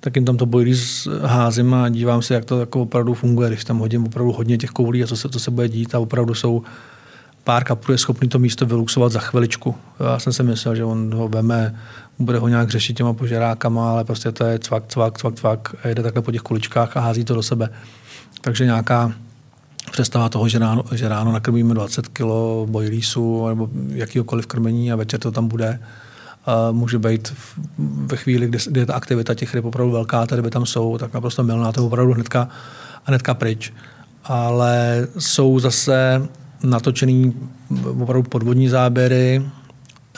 tak jim tam to boilí házím a dívám se, jak to jako opravdu funguje, když tam hodím opravdu hodně těch koulí a co se, co se bude dít a opravdu jsou pár kaprů je schopný to místo vyluxovat za chviličku. Já jsem si myslel, že on ho veme, bude ho nějak řešit těma požerákama, ale prostě to je cvak, cvak, cvak, cvak a jede takhle po těch kuličkách a hází to do sebe. Takže nějaká představa toho, že ráno, že ráno nakrmíme 20 kg bojlísu nebo jakýkoliv krmení a večer to tam bude, může být ve chvíli, kdy, kdy je ta aktivita těch ryb opravdu velká, ty ryby tam jsou, tak naprosto milná, to opravdu hnedka, hnedka pryč. Ale jsou zase natočený opravdu podvodní záběry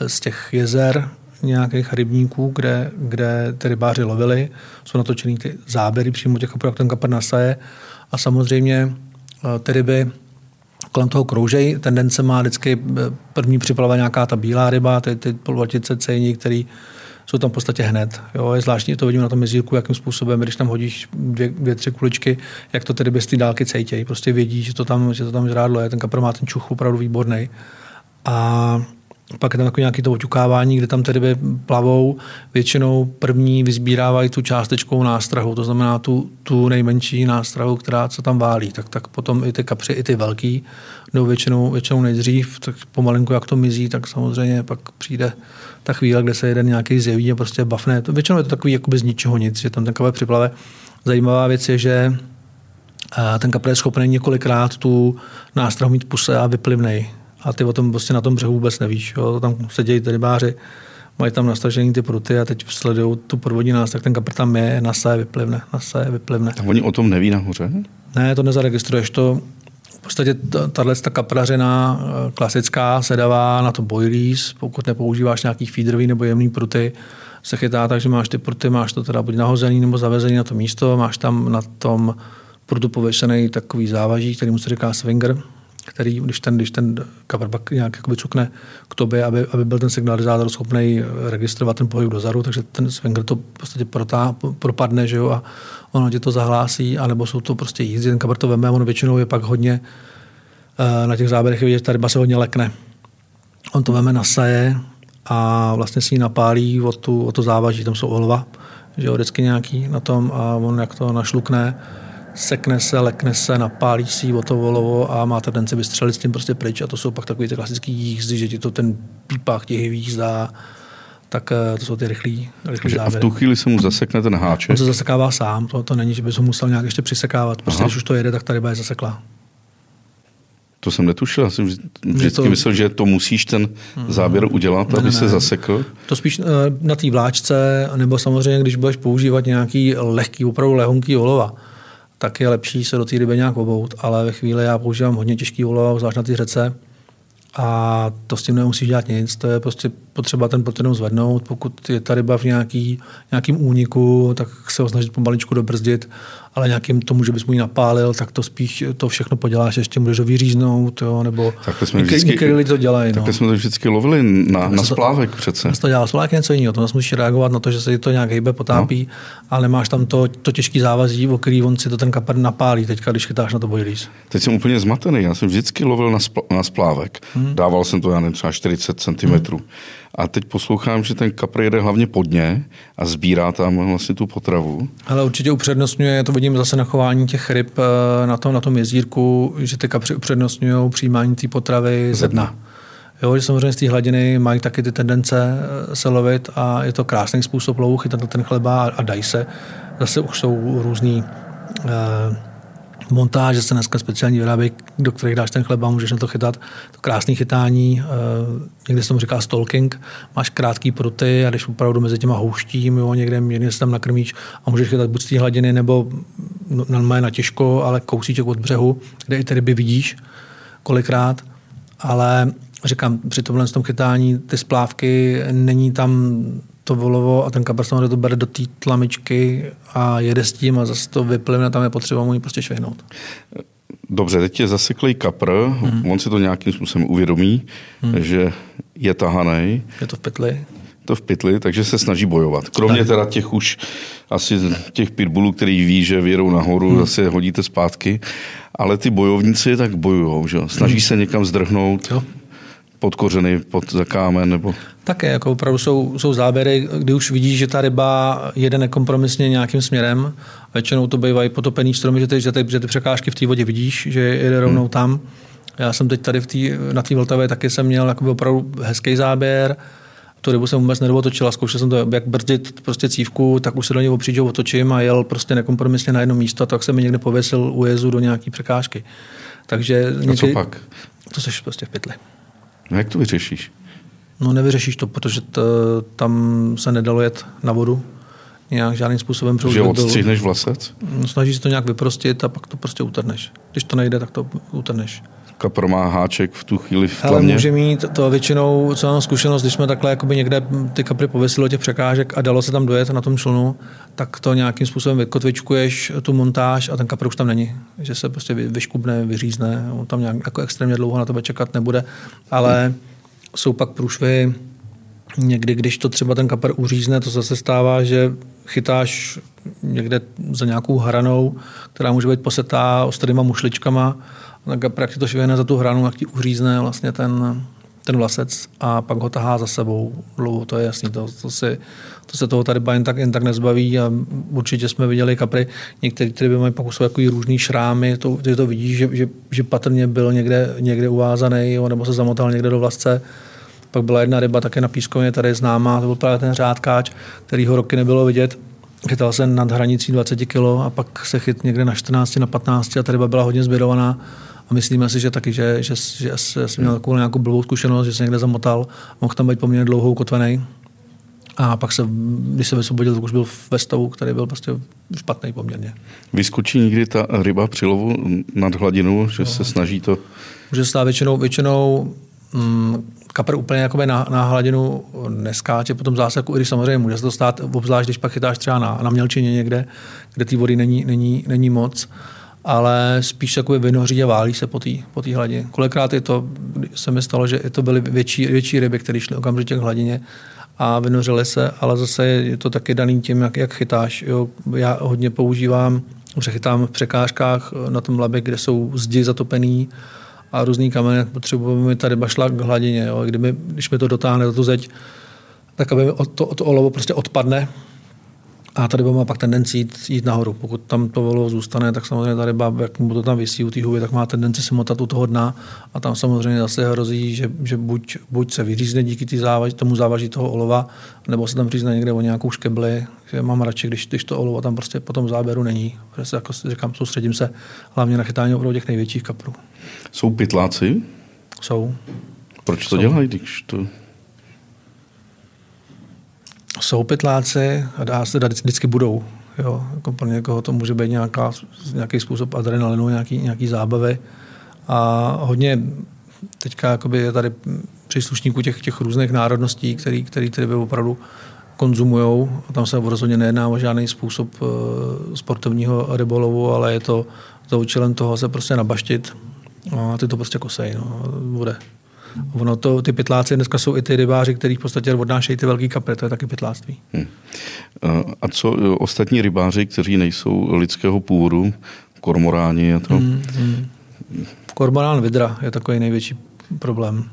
z těch jezer, nějakých rybníků, kde, kde ty rybáři lovili. Jsou natočený ty záběry přímo těch jak ten kapr nasaje. A samozřejmě eh, ty ryby kolem toho kroužej. Tendence má vždycky eh, první připlava nějaká ta bílá ryba, ty, ty polvatice, cejní, který jsou tam v podstatě hned. Jo, je zvláštní, to vidím na tom mezírku, jakým způsobem, když tam hodíš dvě, dvě tři kuličky, jak to tedy bez té dálky cejtějí. Prostě vědí, že to tam, že to tam žrádlo je. Ten kapr má ten čuch opravdu výborný. A pak je tam takový nějaký to oťukávání, kde tam tedy plavou. Většinou první vyzbírávají tu částečkou nástrahu, to znamená tu, tu nejmenší nástrahu, která se tam válí. Tak, tak potom i ty kapři, i ty velký jdou většinou, většinou nejdřív, tak pomalinku jak to mizí, tak samozřejmě pak přijde ta chvíle, kde se jeden nějaký zjeví a prostě bafne. To, většinou je to takový jakoby z ničeho nic, že tam ten kapr připlave. Zajímavá věc je, že ten kapr je schopný několikrát tu nástrahu mít puse a vyplivnej a ty o tom prostě na tom břehu vůbec nevíš. Jo. Tam sedějí ty rybáři, mají tam nastažený ty pruty a teď sledují tu podvodní nás, tak ten kapr tam je, nasaje, vyplivne, nasaje, vyplivne. A oni o tom neví nahoře? Ne, to nezaregistruješ. To, v podstatě tahle ta kaprařina eh, klasická se dává na to boilies, pokud nepoužíváš nějaký feederový nebo jemný pruty, se chytá tak, že máš ty pruty, máš to teda buď nahozený nebo zavezený na to místo, máš tam na tom prutu pověšený takový závaží, který mu se říká swinger, který, když ten, když ten coverback nějak jakoby cukne k tobě, aby, aby byl ten signalizátor schopný registrovat ten pohyb dozadu, takže ten swinger to v podstatě protá, propadne, že jo, a ono ti to zahlásí, anebo jsou to prostě jízdy, ten cover to veme ono většinou je pak hodně eh, na těch záběrech vidět, že ta ryba se hodně lekne. On to veme, nasaje a vlastně si ji napálí o, tu, o to závaží, tam jsou olva, že jo, vždycky nějaký na tom a on jak to našlukne, sekne se, lekne se, napálí si o to volovo a má tendenci vystřelit s tím prostě pryč. A to jsou pak takový ty klasický jízdy, že ti to ten pípák těch výzdá, tak eh, to jsou ty rychlí, rychlí A v tu chvíli se mu zasekne ten háček? On se zasekává sám, to, to není, že bys ho musel nějak ještě přisekávat. Prostě Aha. když už to jede, tak ta ryba je zasekla. To jsem netušil, já jsem vždycky to... myslel, že to musíš ten mhm. záběr udělat, ne, aby ne, se zasekl. To spíš eh, na té vláčce, nebo samozřejmě, když budeš používat nějaký lehký, opravdu lehonký olova, tak je lepší se do té ryby nějak obout, ale ve chvíli já používám hodně těžký olova, zvlášť na ty řece, a to s tím nemusíš dělat nic, to je prostě potřeba ten jenom zvednout. Pokud je ta ryba v nějaký, nějakým úniku, tak se ho snažit pomaličku dobrzdit ale nějakým tomu, že bys mu ji napálil, tak to spíš to všechno poděláš, ještě můžeš ho vyříznout, jo, nebo jsme vždycky, některý lidi to dělají. Takhle no. jsme to vždycky lovili na, na splávek přece. To dělá splávek něco jiného, to musíš reagovat na to, že se to nějak hejbe, potápí, no. ale máš tam to, to těžký závazí, o který on si to ten kapr napálí, teďka, když chytáš na to bojlíz. Teď jsem úplně zmatený, já jsem vždycky lovil na, spl- na splávek. Hmm. Dával jsem to, já nevím, třeba 40 cm. Hmm. A teď poslouchám, že ten kapr jede hlavně pod ně a sbírá tam vlastně tu potravu. Ale určitě upřednostňuje, to vidím zase na chování těch ryb eh, na tom, na tom jezírku, že ty kapři upřednostňují přijímání té potravy ze dna. Jo, že samozřejmě z té hladiny mají taky ty tendence eh, se lovit a je to krásný způsob lovu, chytat na ten chleba a, a dají se. Zase už jsou různý eh, montáže se dneska speciální vyrábí, do kterých dáš ten chleba, můžeš na to chytat. To krásné chytání, eh, někde se tomu říká stalking, máš krátký pruty a když opravdu mezi těma houštím, jo, někde mírně se tam nakrmíš a můžeš chytat buď z té hladiny nebo normálně na těžko, ale kousíček od břehu, kde i ty ryby vidíš kolikrát, ale říkám, při tomhle tom chytání ty splávky není tam to volovo a ten kapr samozřejmě to bere do té tlamičky a jede s tím a zase to vyplyne, tam je potřeba mu ji prostě švihnout. Dobře, teď je zaseklý kapr, hmm. on si to nějakým způsobem uvědomí, hmm. že je tahaný. Je to v pytli. To v pytli, takže se snaží bojovat. Kromě teda těch už asi těch pitbullů, který ví, že věrou nahoru, hmm. zase hodíte zpátky, ale ty bojovníci tak bojují, že? snaží hmm. se někam zdrhnout. Jo pod kořeny, pod zakámen nebo... Také, jako opravdu jsou, jsou záběry, kdy už vidíš, že ta ryba jede nekompromisně nějakým směrem. Většinou to bývají potopený stromy, že ty, že ty, že ty překážky v té vodě vidíš, že jede rovnou hmm. tam. Já jsem teď tady v tý, na té Vltavě taky jsem měl opravdu hezký záběr. Tu rybu jsem vůbec nedotočil zkoušel jsem to, jak brzdit prostě cívku, tak už se do něj opřít, že otočím a jel prostě nekompromisně na jedno místo a tak se mi někde pověsil u jezu do nějaký překážky. Takže a někdy, co pak? To seš prostě v pytli. No jak to vyřešíš? No nevyřešíš to, protože to, tam se nedalo jet na vodu nějak žádným způsobem. Že odstřihneš vlasec? No, snažíš se to nějak vyprostit a pak to prostě utrneš. Když to nejde, tak to utrneš. Kapr má háček v tu chvíli v tlamě? Ale může mít to většinou, co mám zkušenost, když jsme takhle jakoby někde ty kapry pověsili těch překážek a dalo se tam dojet na tom člunu, tak to nějakým způsobem vykotvičkuješ tu montáž a ten kapr už tam není. Že se prostě vyškubne, vyřízne, on tam nějak jako extrémně dlouho na tebe čekat nebude. Ale hmm. jsou pak průšvy, Někdy, když to třeba ten kapr uřízne, to zase stává, že chytáš někde za nějakou hranou, která může být posetá ostrýma mušličkama, kapr, jak to švihne za tu hranu, jak ti uřízne vlastně ten, ten vlasec a pak ho tahá za sebou dlouho, to je jasný. To, to, si, to se toho tady jen tak, jen tak nezbaví a určitě jsme viděli kapry, některé by mají pak jsou jako různý šrámy, to, ty to vidíš, že, že, že patrně byl někde, někde uvázaný nebo se zamotal někde do vlasce pak byla jedna ryba také na pískovně, tady známá, to byl právě ten řádkáč, který ho roky nebylo vidět. Chytal se nad hranicí 20 kg a pak se chyt někde na 14, na 15 a ta ryba byla hodně zběrovaná. A myslíme si, že taky, že, že, že, že jsem měl takovou nějakou blbou zkušenost, že se někde zamotal, mohl tam být poměrně dlouhou kotvený. A pak se, když se vysvobodil, tak už byl ve stavu, který byl prostě špatný poměrně. Vyskočí někdy ta ryba při lovu nad hladinu, že no. se snaží to... Může stát většinou, většinou mm, kapr úplně jakoby na, na hladinu neskáče po tom zásaku, i když samozřejmě může se to stát, obzvlášť když pak chytáš třeba na, na mělčině někde, kde té vody není, není, není moc, ale spíš se vynoří a válí se po té hladině. Kolikrát je to, se mi stalo, že to byly větší, větší ryby, které šly okamžitě k hladině a vynořily se, ale zase je to taky daný tím, jak, jak chytáš. Jo. Já hodně používám, přechytám v překážkách na tom labě, kde jsou zdi zatopený, a různý kameny, potřebujeme, aby ta ryba šla k hladině. Jo. Kdyby, když mi to dotáhne do tu zeď, tak aby to, to olovo prostě odpadne a ta ryba má pak tendenci jít, jít nahoru. Pokud tam to olovo zůstane, tak samozřejmě ta ryba, jak mu to tam vysí u té huby, tak má tendenci se motat u toho dna a tam samozřejmě zase hrozí, že, že buď, buď se vyřízne díky tý závaž, tomu závaží toho olova, nebo se tam řízne někde o nějakou škebli. Že mám radši, když, když to olovo tam prostě po tom záběru není. Protože jako říkám, soustředím se hlavně na chytání opravdu těch největších kaprů. Jsou pytláci? Jsou. Proč to Jsou. dělají, když to... Jsou pytláci a dá se dát, vždycky budou. Jo, jako pro někoho to může být nějaká, nějaký způsob adrenalinu, nějaký, nějaký zábavy. A hodně teďka je tady příslušníků těch, těch různých národností, který, který tedy opravdu konzumují. Tam se rozhodně nejedná o žádný způsob eh, sportovního rybolovu, ale je to za účelem toho se prostě nabaštit a ty to prostě kosej, no, bude. Ono to, ty pytláci dneska jsou i ty rybáři, kteří v podstatě odnášejí ty velký kapry, to je taky pytláctví. Hmm. A co e, ostatní rybáři, kteří nejsou lidského původu, kormoráni a to? Hmm, hmm. Kormorán vidra je takový největší problém.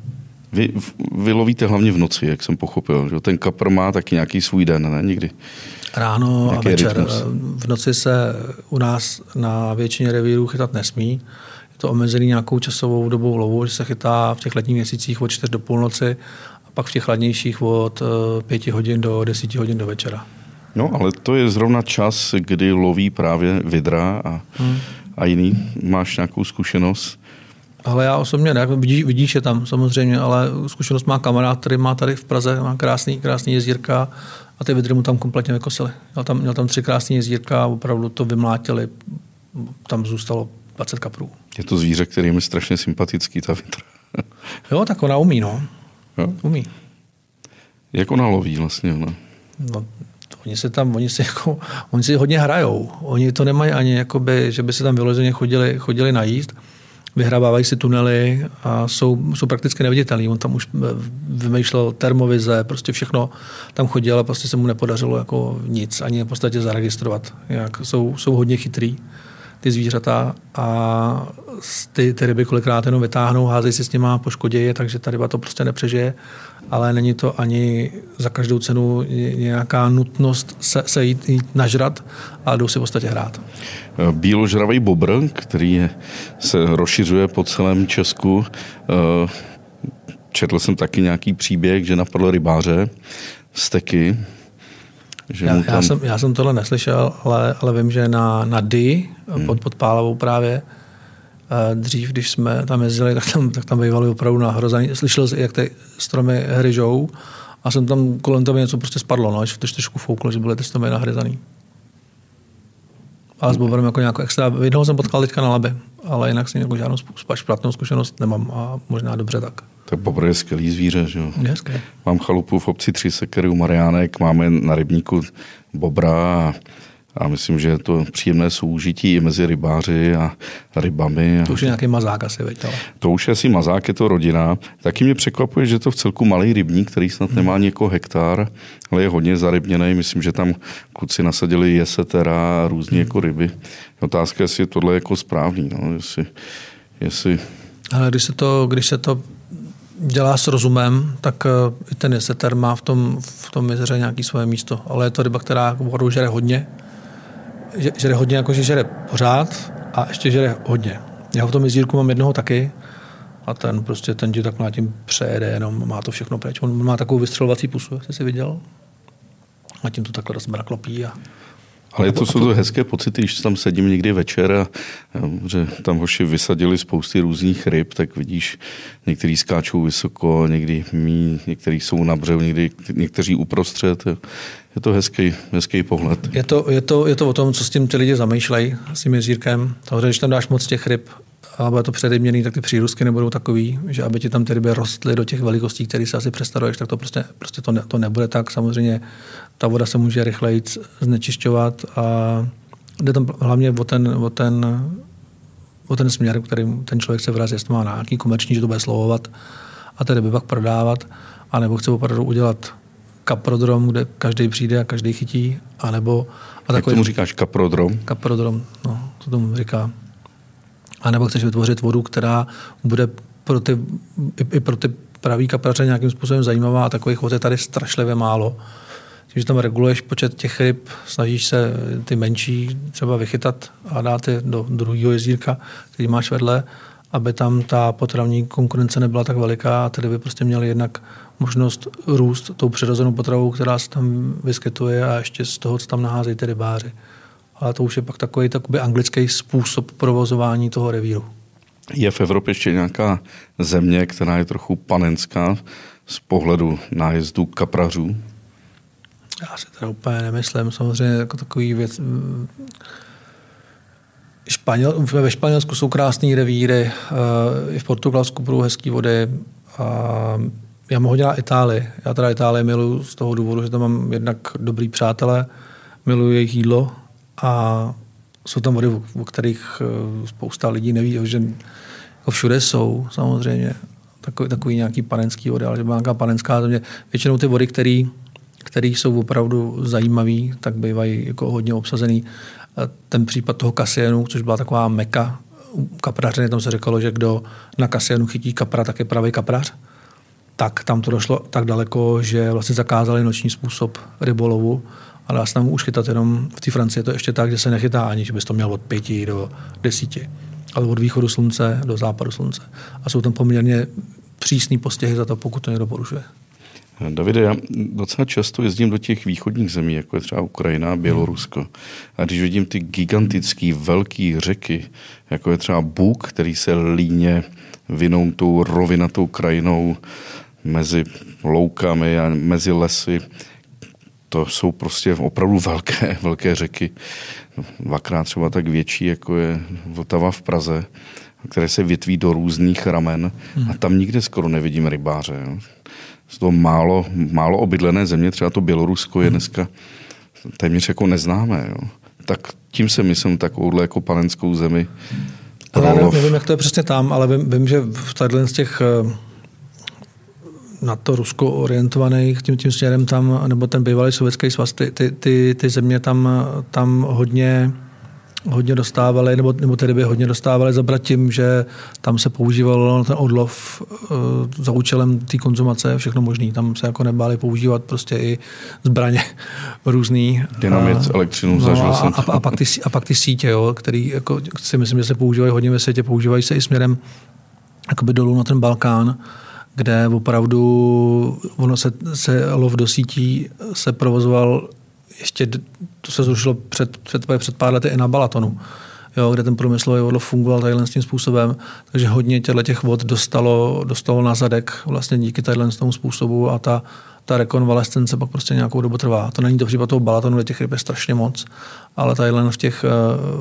Vy, vy lovíte hlavně v noci, jak jsem pochopil. Že? Ten kapr má taky nějaký svůj den, ne? Nikdy. Ráno Nějaký a večer. Rytmus. V noci se u nás na většině revírů chytat nesmí. To omezený nějakou časovou dobou lovu, že se chytá v těch letních měsících od 4 do půlnoci a pak v těch chladnějších od 5 eh, hodin do 10 hodin do večera. No, ale to je zrovna čas, kdy loví právě vidra a, hmm. a jiný. Máš nějakou zkušenost? Ale já osobně ne, vidíš, vidíš je tam samozřejmě, ale zkušenost má kamarád, který má tady v Praze, má krásný, krásný jezdírka a ty vidry mu tam kompletně vykosily. Měl tam, měl tam tři krásné jezdírka a opravdu to vymlátili. Tam zůstalo 20 kaprů. Je to zvíře, který je strašně sympatický, ta vidra. jo, tak ona umí, no. Jo? Umí. Jak ona loví vlastně? Ona? No, oni se tam, oni si, jako, oni si hodně hrajou. Oni to nemají ani, jakoby, že by se tam vyloženě chodili, chodili najíst vyhrabávají si tunely a jsou, jsou prakticky neviditelní. On tam už eh, vymýšlel termovize, prostě všechno tam chodil, ale prostě se mu nepodařilo jako nic, ani v podstatě zaregistrovat. Jak jsou, jsou hodně chytrý ty zvířata a ty, ty ryby kolikrát jenom vytáhnou, házejí si s nima, poškodí je, takže ta ryba to prostě nepřežije, ale není to ani za každou cenu nějaká nutnost se, se jít, jít nažrat, ale jdou si v podstatě hrát. Bíložravý bobr, který se rozšiřuje po celém Česku, eh, četl jsem taky nějaký příběh, že napadl rybáře steky, že já, tam... já, jsem, já jsem tohle neslyšel, ale, ale vím, že na, na D hmm. pod, pod Pálavou právě eh, dřív, když jsme tam jezdili, tak tam, tak tam bývali opravdu nahrozený. Slyšel jsem, jak ty stromy hryžou a jsem tam kolem toho něco prostě spadlo, no, že to trošku fouklo, že byly ty stromy nahryzaný. Ale s Bobrem jako nějakou extra. Jednoho jsem potkal teďka na labe, ale jinak si jako žádnou špatnou zkušenost nemám a možná dobře tak. Tak bobr je skvělý zvíře, že jo? Je Mám chalupu v obci Tři sekery u Mariánek, máme na rybníku bobra a, a myslím, že je to příjemné soužití i mezi rybáři a rybami. To už je nějaký mazák asi, veď, ale. To už je asi mazák, je to rodina. Taky mě překvapuje, že to v celku malý rybník, který snad nemá hmm. někoho hektar, ale je hodně zarybněný. Myslím, že tam kluci nasadili jesetera a různé hmm. jako ryby. Otázka je, jestli je tohle jako správný. No? Jestli, jestli... Ale když se to, když se to dělá s rozumem, tak eh, i ten jeseter má v tom, v tom jezeře nějaký svoje místo. Ale je to ryba, která vodu žere hodně. Žere hodně, jakože žere pořád a ještě žere hodně. Já v tom jezírku mám jednoho taky a ten prostě ten ti tak tím přejede, jenom má to všechno pryč. On má takovou vystřelovací pusu, jsi si viděl? A tím to takhle rozmraklopí a ale to jsou to hezké pocity, když tam sedím někdy večer a že tam hoši vysadili spousty různých ryb, tak vidíš, některý skáčou vysoko, někdy mí, některý jsou na břehu, někdy, někteří uprostřed. Je to hezký, hezký pohled. Je to, je, to, je to o tom, co s tím ty lidi zamýšlejí, s tím jezírkem. Takže když tam dáš moc těch ryb, a bude to předejměný, tak ty přírůstky nebudou takový, že aby ti tam ty ryby rostly do těch velikostí, které si asi představuješ, tak to prostě, prostě to, ne, to nebude tak. Samozřejmě ta voda se může rychleji znečišťovat a jde tam hlavně o ten, o ten, o ten směr, který ten člověk se vyrazí, jestli má nějaký komerční, že to bude slovovat a ty ryby pak prodávat, anebo chce opravdu udělat kaprodrom, kde každý přijde a každý chytí, anebo... A takový, Jak tomu říkáš kaprodrom? Kaprodrom, no, to tomu říká. A nebo chceš vytvořit vodu, která bude pro ty, i, i pro ty pravý kapraře nějakým způsobem zajímavá a takových vod je tady strašlivě málo. Tím, že tam reguluješ počet těch ryb, snažíš se ty menší třeba vychytat a dát je do druhého jezírka, který máš vedle, aby tam ta potravní konkurence nebyla tak veliká a tedy by prostě měli jednak možnost růst tou přirozenou potravou, která se tam vyskytuje a ještě z toho, co tam naházejí ty rybáři ale to už je pak takový takový anglický způsob provozování toho revíru. Je v Evropě ještě nějaká země, která je trochu panenská z pohledu nájezdu kaprařů? Já si teda úplně nemyslím. Samozřejmě jako takový věc... Španěl, ve Španělsku jsou krásné revíry, eh, i v Portugalsku budou hezké vody. Já mohu dělat Itálii. Já teda Itálii miluji z toho důvodu, že tam mám jednak dobrý přátelé, miluji jejich jídlo, a jsou tam vody, o kterých eh, spousta lidí neví, že jako všude jsou samozřejmě takový, takový nějaký panenský vody, ale že nějaká panenská země. Většinou ty vody, které jsou opravdu zajímavé, tak bývají jako hodně obsazený. Ten případ toho kasienu, což byla taková meka kaprařiny, tam se říkalo, že kdo na kasienu chytí kapra, tak je pravý kaprař. Tak tam to došlo tak daleko, že vlastně zakázali noční způsob rybolovu ale já tam už chytat jenom v té Francii je to ještě tak, že se nechytá ani, že bys to měl od pěti do desíti, ale od východu slunce do západu slunce. A jsou tam poměrně přísný postihy za to, pokud to někdo porušuje. Davide, já docela často jezdím do těch východních zemí, jako je třeba Ukrajina a Bělorusko. A když vidím ty gigantické velké řeky, jako je třeba Bůk, který se líně vinou tou rovinatou krajinou mezi loukami a mezi lesy, to jsou prostě opravdu velké, velké řeky, dvakrát třeba tak větší, jako je Vltava v Praze, které se větví do různých ramen a tam nikde skoro nevidím rybáře. Jo. Z toho málo, málo obydlené země, třeba to Bělorusko je dneska téměř jako neznámé. Jo. Tak tím se myslím takovouhle jako panenskou zemi. Ale já nevím, jak to je přesně tam, ale vím, vím že v z těch eh, na to Rusko orientovaných tím, tím směrem tam, nebo ten bývalý sovětský svaz, ty, ty, ty, ty země tam, tam hodně hodně dostávali, nebo, nebo tedy by hodně dostávali zabrat tím, že tam se používal ten odlov uh, za účelem té konzumace, všechno možné. Tam se jako nebáli používat prostě i zbraně různý. Dynamit, uh, elektřinu, no, zažil a, jsem a, a, pak ty, a pak ty sítě, jo, který jako, si myslím, že se používají hodně ve světě, používají se i směrem jakoby dolů na ten Balkán, kde opravdu ono se, se lov do sítí se provozoval ještě, to se zrušilo před, před, před pár lety i na Balatonu, jo, kde ten průmyslový odlov fungoval takhle s tím způsobem, takže hodně těchto těch vod dostalo, dostalo na zadek vlastně díky tadyhle tomu způsobu a ta, ta rekonvalescence pak prostě nějakou dobu trvá. To není to případ toho balatonu, kde těch ryb je strašně moc, ale tadyhle v těch, eh,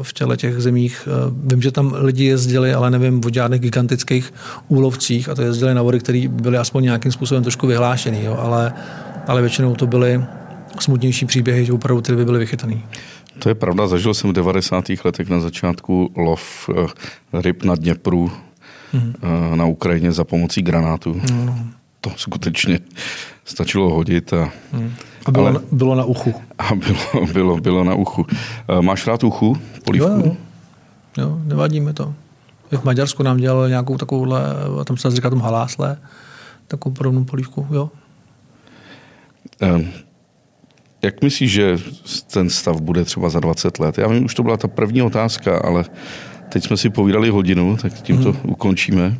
v těle těch zemích, eh, vím, že tam lidi jezdili, ale nevím o žádných gigantických úlovcích a to jezdili na vody, které byly aspoň nějakým způsobem trošku vyhlášený, jo, ale, ale většinou to byly smutnější příběhy, že opravdu ty ryby byly vychytaný. To je pravda, zažil jsem v 90. letech na začátku lov eh, ryb na Dněpru mm-hmm. na Ukrajině za pomocí granátů. Mm-hmm. To skutečně stačilo hodit. A, mm. a bylo, ale, na, bylo na uchu. A bylo, bylo, bylo na uchu. Eh, máš rád uchu? Polívku? Jo, jo. jo nevadí mi to. V Maďarsku nám dělal nějakou takovouhle, tam se říká tomu halásle, takovou podobnou polívku, jo. Um, jak myslíš, že ten stav bude třeba za 20 let? Já vím, už to byla ta první otázka, ale teď jsme si povídali hodinu, tak tím to hmm. ukončíme.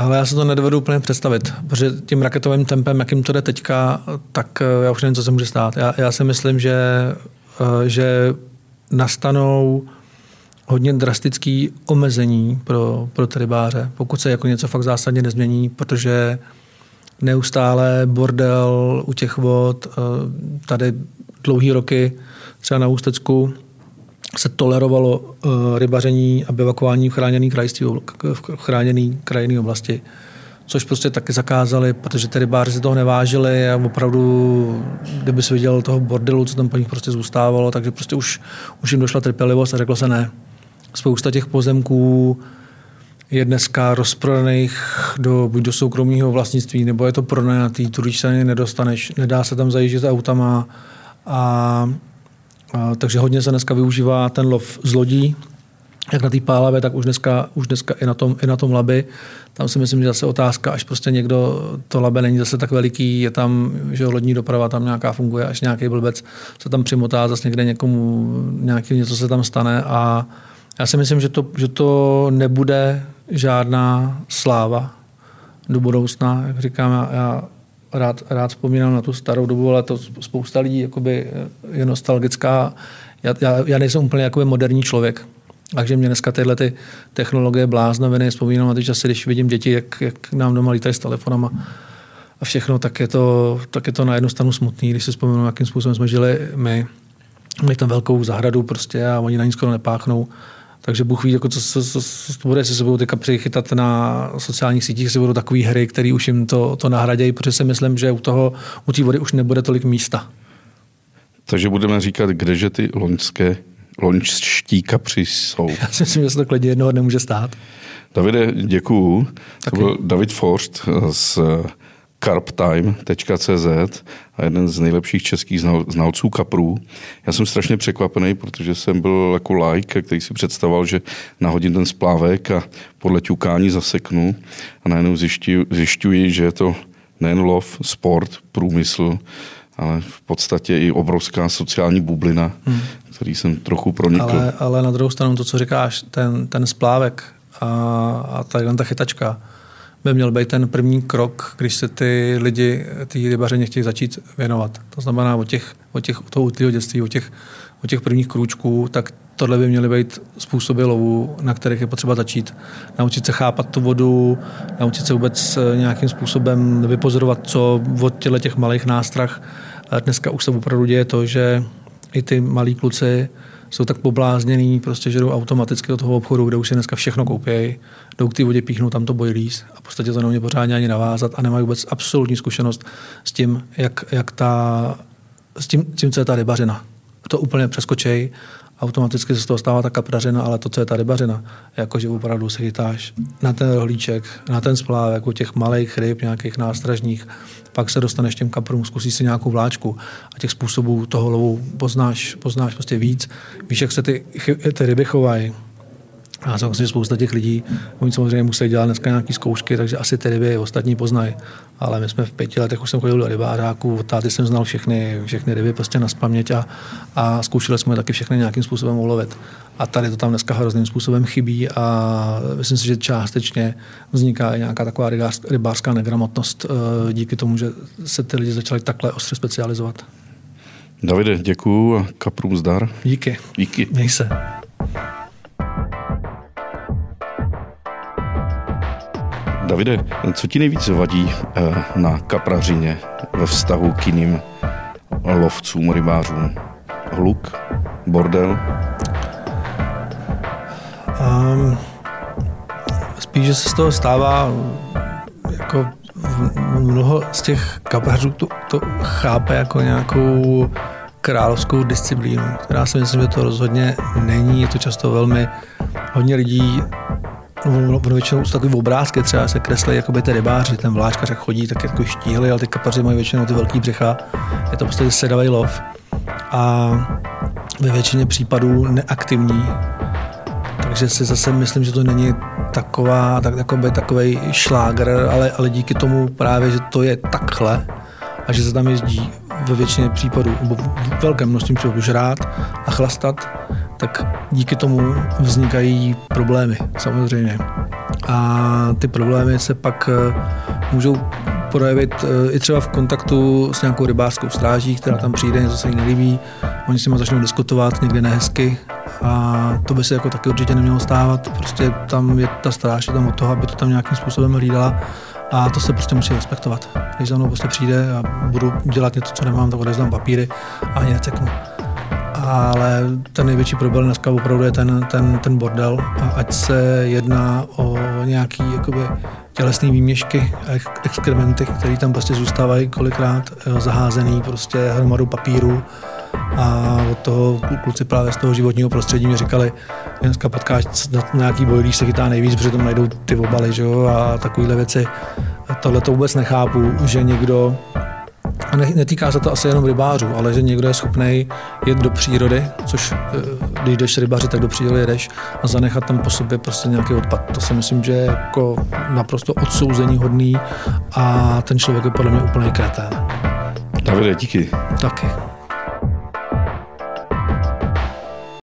Ale já se to nedovedu úplně představit, protože tím raketovým tempem, jakým to jde teďka, tak eh, já už nevím, co se může stát. Já, já si myslím, že, eh, že nastanou hodně drastický omezení pro, pro ty rybáře, pokud se jako něco fakt zásadně nezmění, protože neustále bordel u těch vod. Eh, tady dlouhý roky, třeba na Ústecku, se tolerovalo eh, rybaření a bivakování v chráněné krajství, v chráněné krajinné oblasti. Což prostě taky zakázali, protože ty rybáři si toho nevážili a opravdu, kdyby se viděl toho bordelu, co tam po nich prostě zůstávalo, takže prostě už, už jim došla trpělivost a řeklo se ne. Spousta těch pozemků je dneska rozprodaných do, buď do soukromého vlastnictví, nebo je to pronajatý, tudíž se ani nedostaneš, nedá se tam zajíždět autama a takže hodně se dneska využívá ten lov z lodí, jak na té pálavě, tak už dneska, už dneska i, na tom, i na tom laby. Tam si myslím, že zase otázka, až prostě někdo, to labe není zase tak veliký, je tam, že lodní doprava tam nějaká funguje, až nějaký blbec se tam přimotá, zase někde někomu, nějaký něco se tam stane a já si myslím, že to, že to nebude žádná sláva do budoucna. Jak říkám, já, já rád, rád vzpomínám na tu starou dobu, ale to spousta lidí jakoby je nostalgická. Já, já, já nejsem úplně jakoby moderní člověk. Takže mě dneska tyhle ty technologie bláznoviny, vzpomínám na ty časy, když vidím děti, jak, jak nám doma lítají s telefonama a všechno, tak je to, tak je to na jednu stranu smutný, když si vzpomínám, jakým způsobem jsme žili my. Měli tam velkou zahradu prostě a oni na ní skoro nepáchnou. Takže Bůh ví, jako co, co, co, co bude, jestli se budou teďka přichytat na sociálních sítích, jestli budou takové hry, které už jim to, to nahradějí, protože si myslím, že u toho, u té vody už nebude tolik místa. Takže budeme říkat, kdeže ty loňské, loňští kapři jsou. Já si myslím, že se to klidně jednoho nemůže stát. Davide, děkuju. To byl David Forst z carptime.cz a jeden z nejlepších českých znalců kaprů. Já jsem strašně překvapený, protože jsem byl jako like, který si představoval, že nahodím ten splávek a podle ťukání zaseknu a najednou zjišťuji, zjišťuji že je to nejen lov, sport, průmysl, ale v podstatě i obrovská sociální bublina, hmm. který jsem trochu pronikl. Ale, ale na druhou stranu to, co říkáš, ten, ten splávek a, a ta chytačka, by měl být ten první krok, když se ty lidi, ty rybařeně chtějí začít věnovat. To znamená od těch, od těch toho útlýho dětství, od těch, od těch prvních krůčků, tak tohle by měly být způsoby lovu, na kterých je potřeba začít. Naučit se chápat tu vodu, naučit se vůbec nějakým způsobem vypozorovat, co od těchto těch malých nástrah. Dneska už se opravdu děje to, že i ty malí kluci jsou tak poblázněný, prostě, že jdou automaticky do toho obchodu, kde už si dneska všechno koupějí, jdou k té vodě, píchnou tam to a v podstatě to neumějí pořádně ani navázat a nemají vůbec absolutní zkušenost s tím, jak, jak ta, s tím, tím, co je ta rybařina. To úplně přeskočej automaticky se z toho stává ta kaprařina, ale to, co je ta rybařina, jakože opravdu se chytáš na ten rohlíček, na ten splávek u těch malých ryb, nějakých nástražních, pak se dostaneš těm kaprům, zkusíš si nějakou vláčku a těch způsobů toho lovu poznáš, poznáš prostě víc. Víš, jak se ty, ty ryby chovají, a samozřejmě spousta těch lidí, oni samozřejmě musí dělat dneska nějaké zkoušky, takže asi ty ryby ostatní poznají. Ale my jsme v pěti letech už jsem chodil do rybářáků, od táty jsem znal všechny, všechny ryby prostě na spaměť a, a zkoušeli jsme taky všechny nějakým způsobem ulovit. A tady to tam dneska hrozným způsobem chybí a myslím si, že částečně vzniká i nějaká taková rybářská negramotnost eh, díky tomu, že se ty lidi začali takhle ostře specializovat. Davide, děkuju a kaprům zdar. Díky. Díky. Měj se. Davide, co ti nejvíc vadí eh, na kaprařině ve vztahu k jiným lovcům, rybářům? Hluk? Bordel? Um, spíš, že se z toho stává jako mnoho z těch kaprařů to, to chápe jako nějakou královskou disciplínu, která si myslím, že to rozhodně není. Je to často velmi hodně lidí No, většinou jsou takový obrázky, třeba se kreslí jako by ty rybáři, ten vláčkař jak chodí, tak jako štíhli, ale ty kapaři mají většinou ty velký břicha. Je to prostě sedavý lov. A ve většině případů neaktivní. Takže si zase myslím, že to není taková, tak, takový, takový šlágr, ale, ale díky tomu právě, že to je takhle a že se tam jezdí ve většině případů, nebo v velkém množství případů žrát a chlastat, tak díky tomu vznikají problémy samozřejmě. A ty problémy se pak eh, můžou projevit eh, i třeba v kontaktu s nějakou rybářskou stráží, která tam přijde, něco se jí nelíbí, oni s nimi začnou diskutovat někdy nehezky a to by se jako taky určitě nemělo stávat. Prostě tam je ta stráž je tam od toho, aby to tam nějakým způsobem hlídala a to se prostě musí respektovat. Když za mnou prostě přijde a budu dělat něco, co nemám, tak odezdám papíry a ani neceknu ale ten největší problém dneska opravdu je ten, ten, ten bordel a ať se jedná o nějaký jakoby, tělesné výměšky, exkrementy, které tam prostě zůstávají kolikrát zaházený prostě hromadu papíru a od toho kluci právě z toho životního prostředí mi říkali, dneska potkáš na nějaký boj, když se chytá nejvíc, protože tam najdou ty obaly že jo, a takovéhle věci. Tohle to vůbec nechápu, že někdo a ne, netýká se to asi jenom rybářů, ale že někdo je schopný jet do přírody, což eh, když jdeš rybaři, tak do přírody jedeš a zanechat tam po sobě prostě nějaký odpad. To si myslím, že je jako naprosto odsouzení hodný a ten člověk je podle mě úplně kretén. Davide, díky. Taky.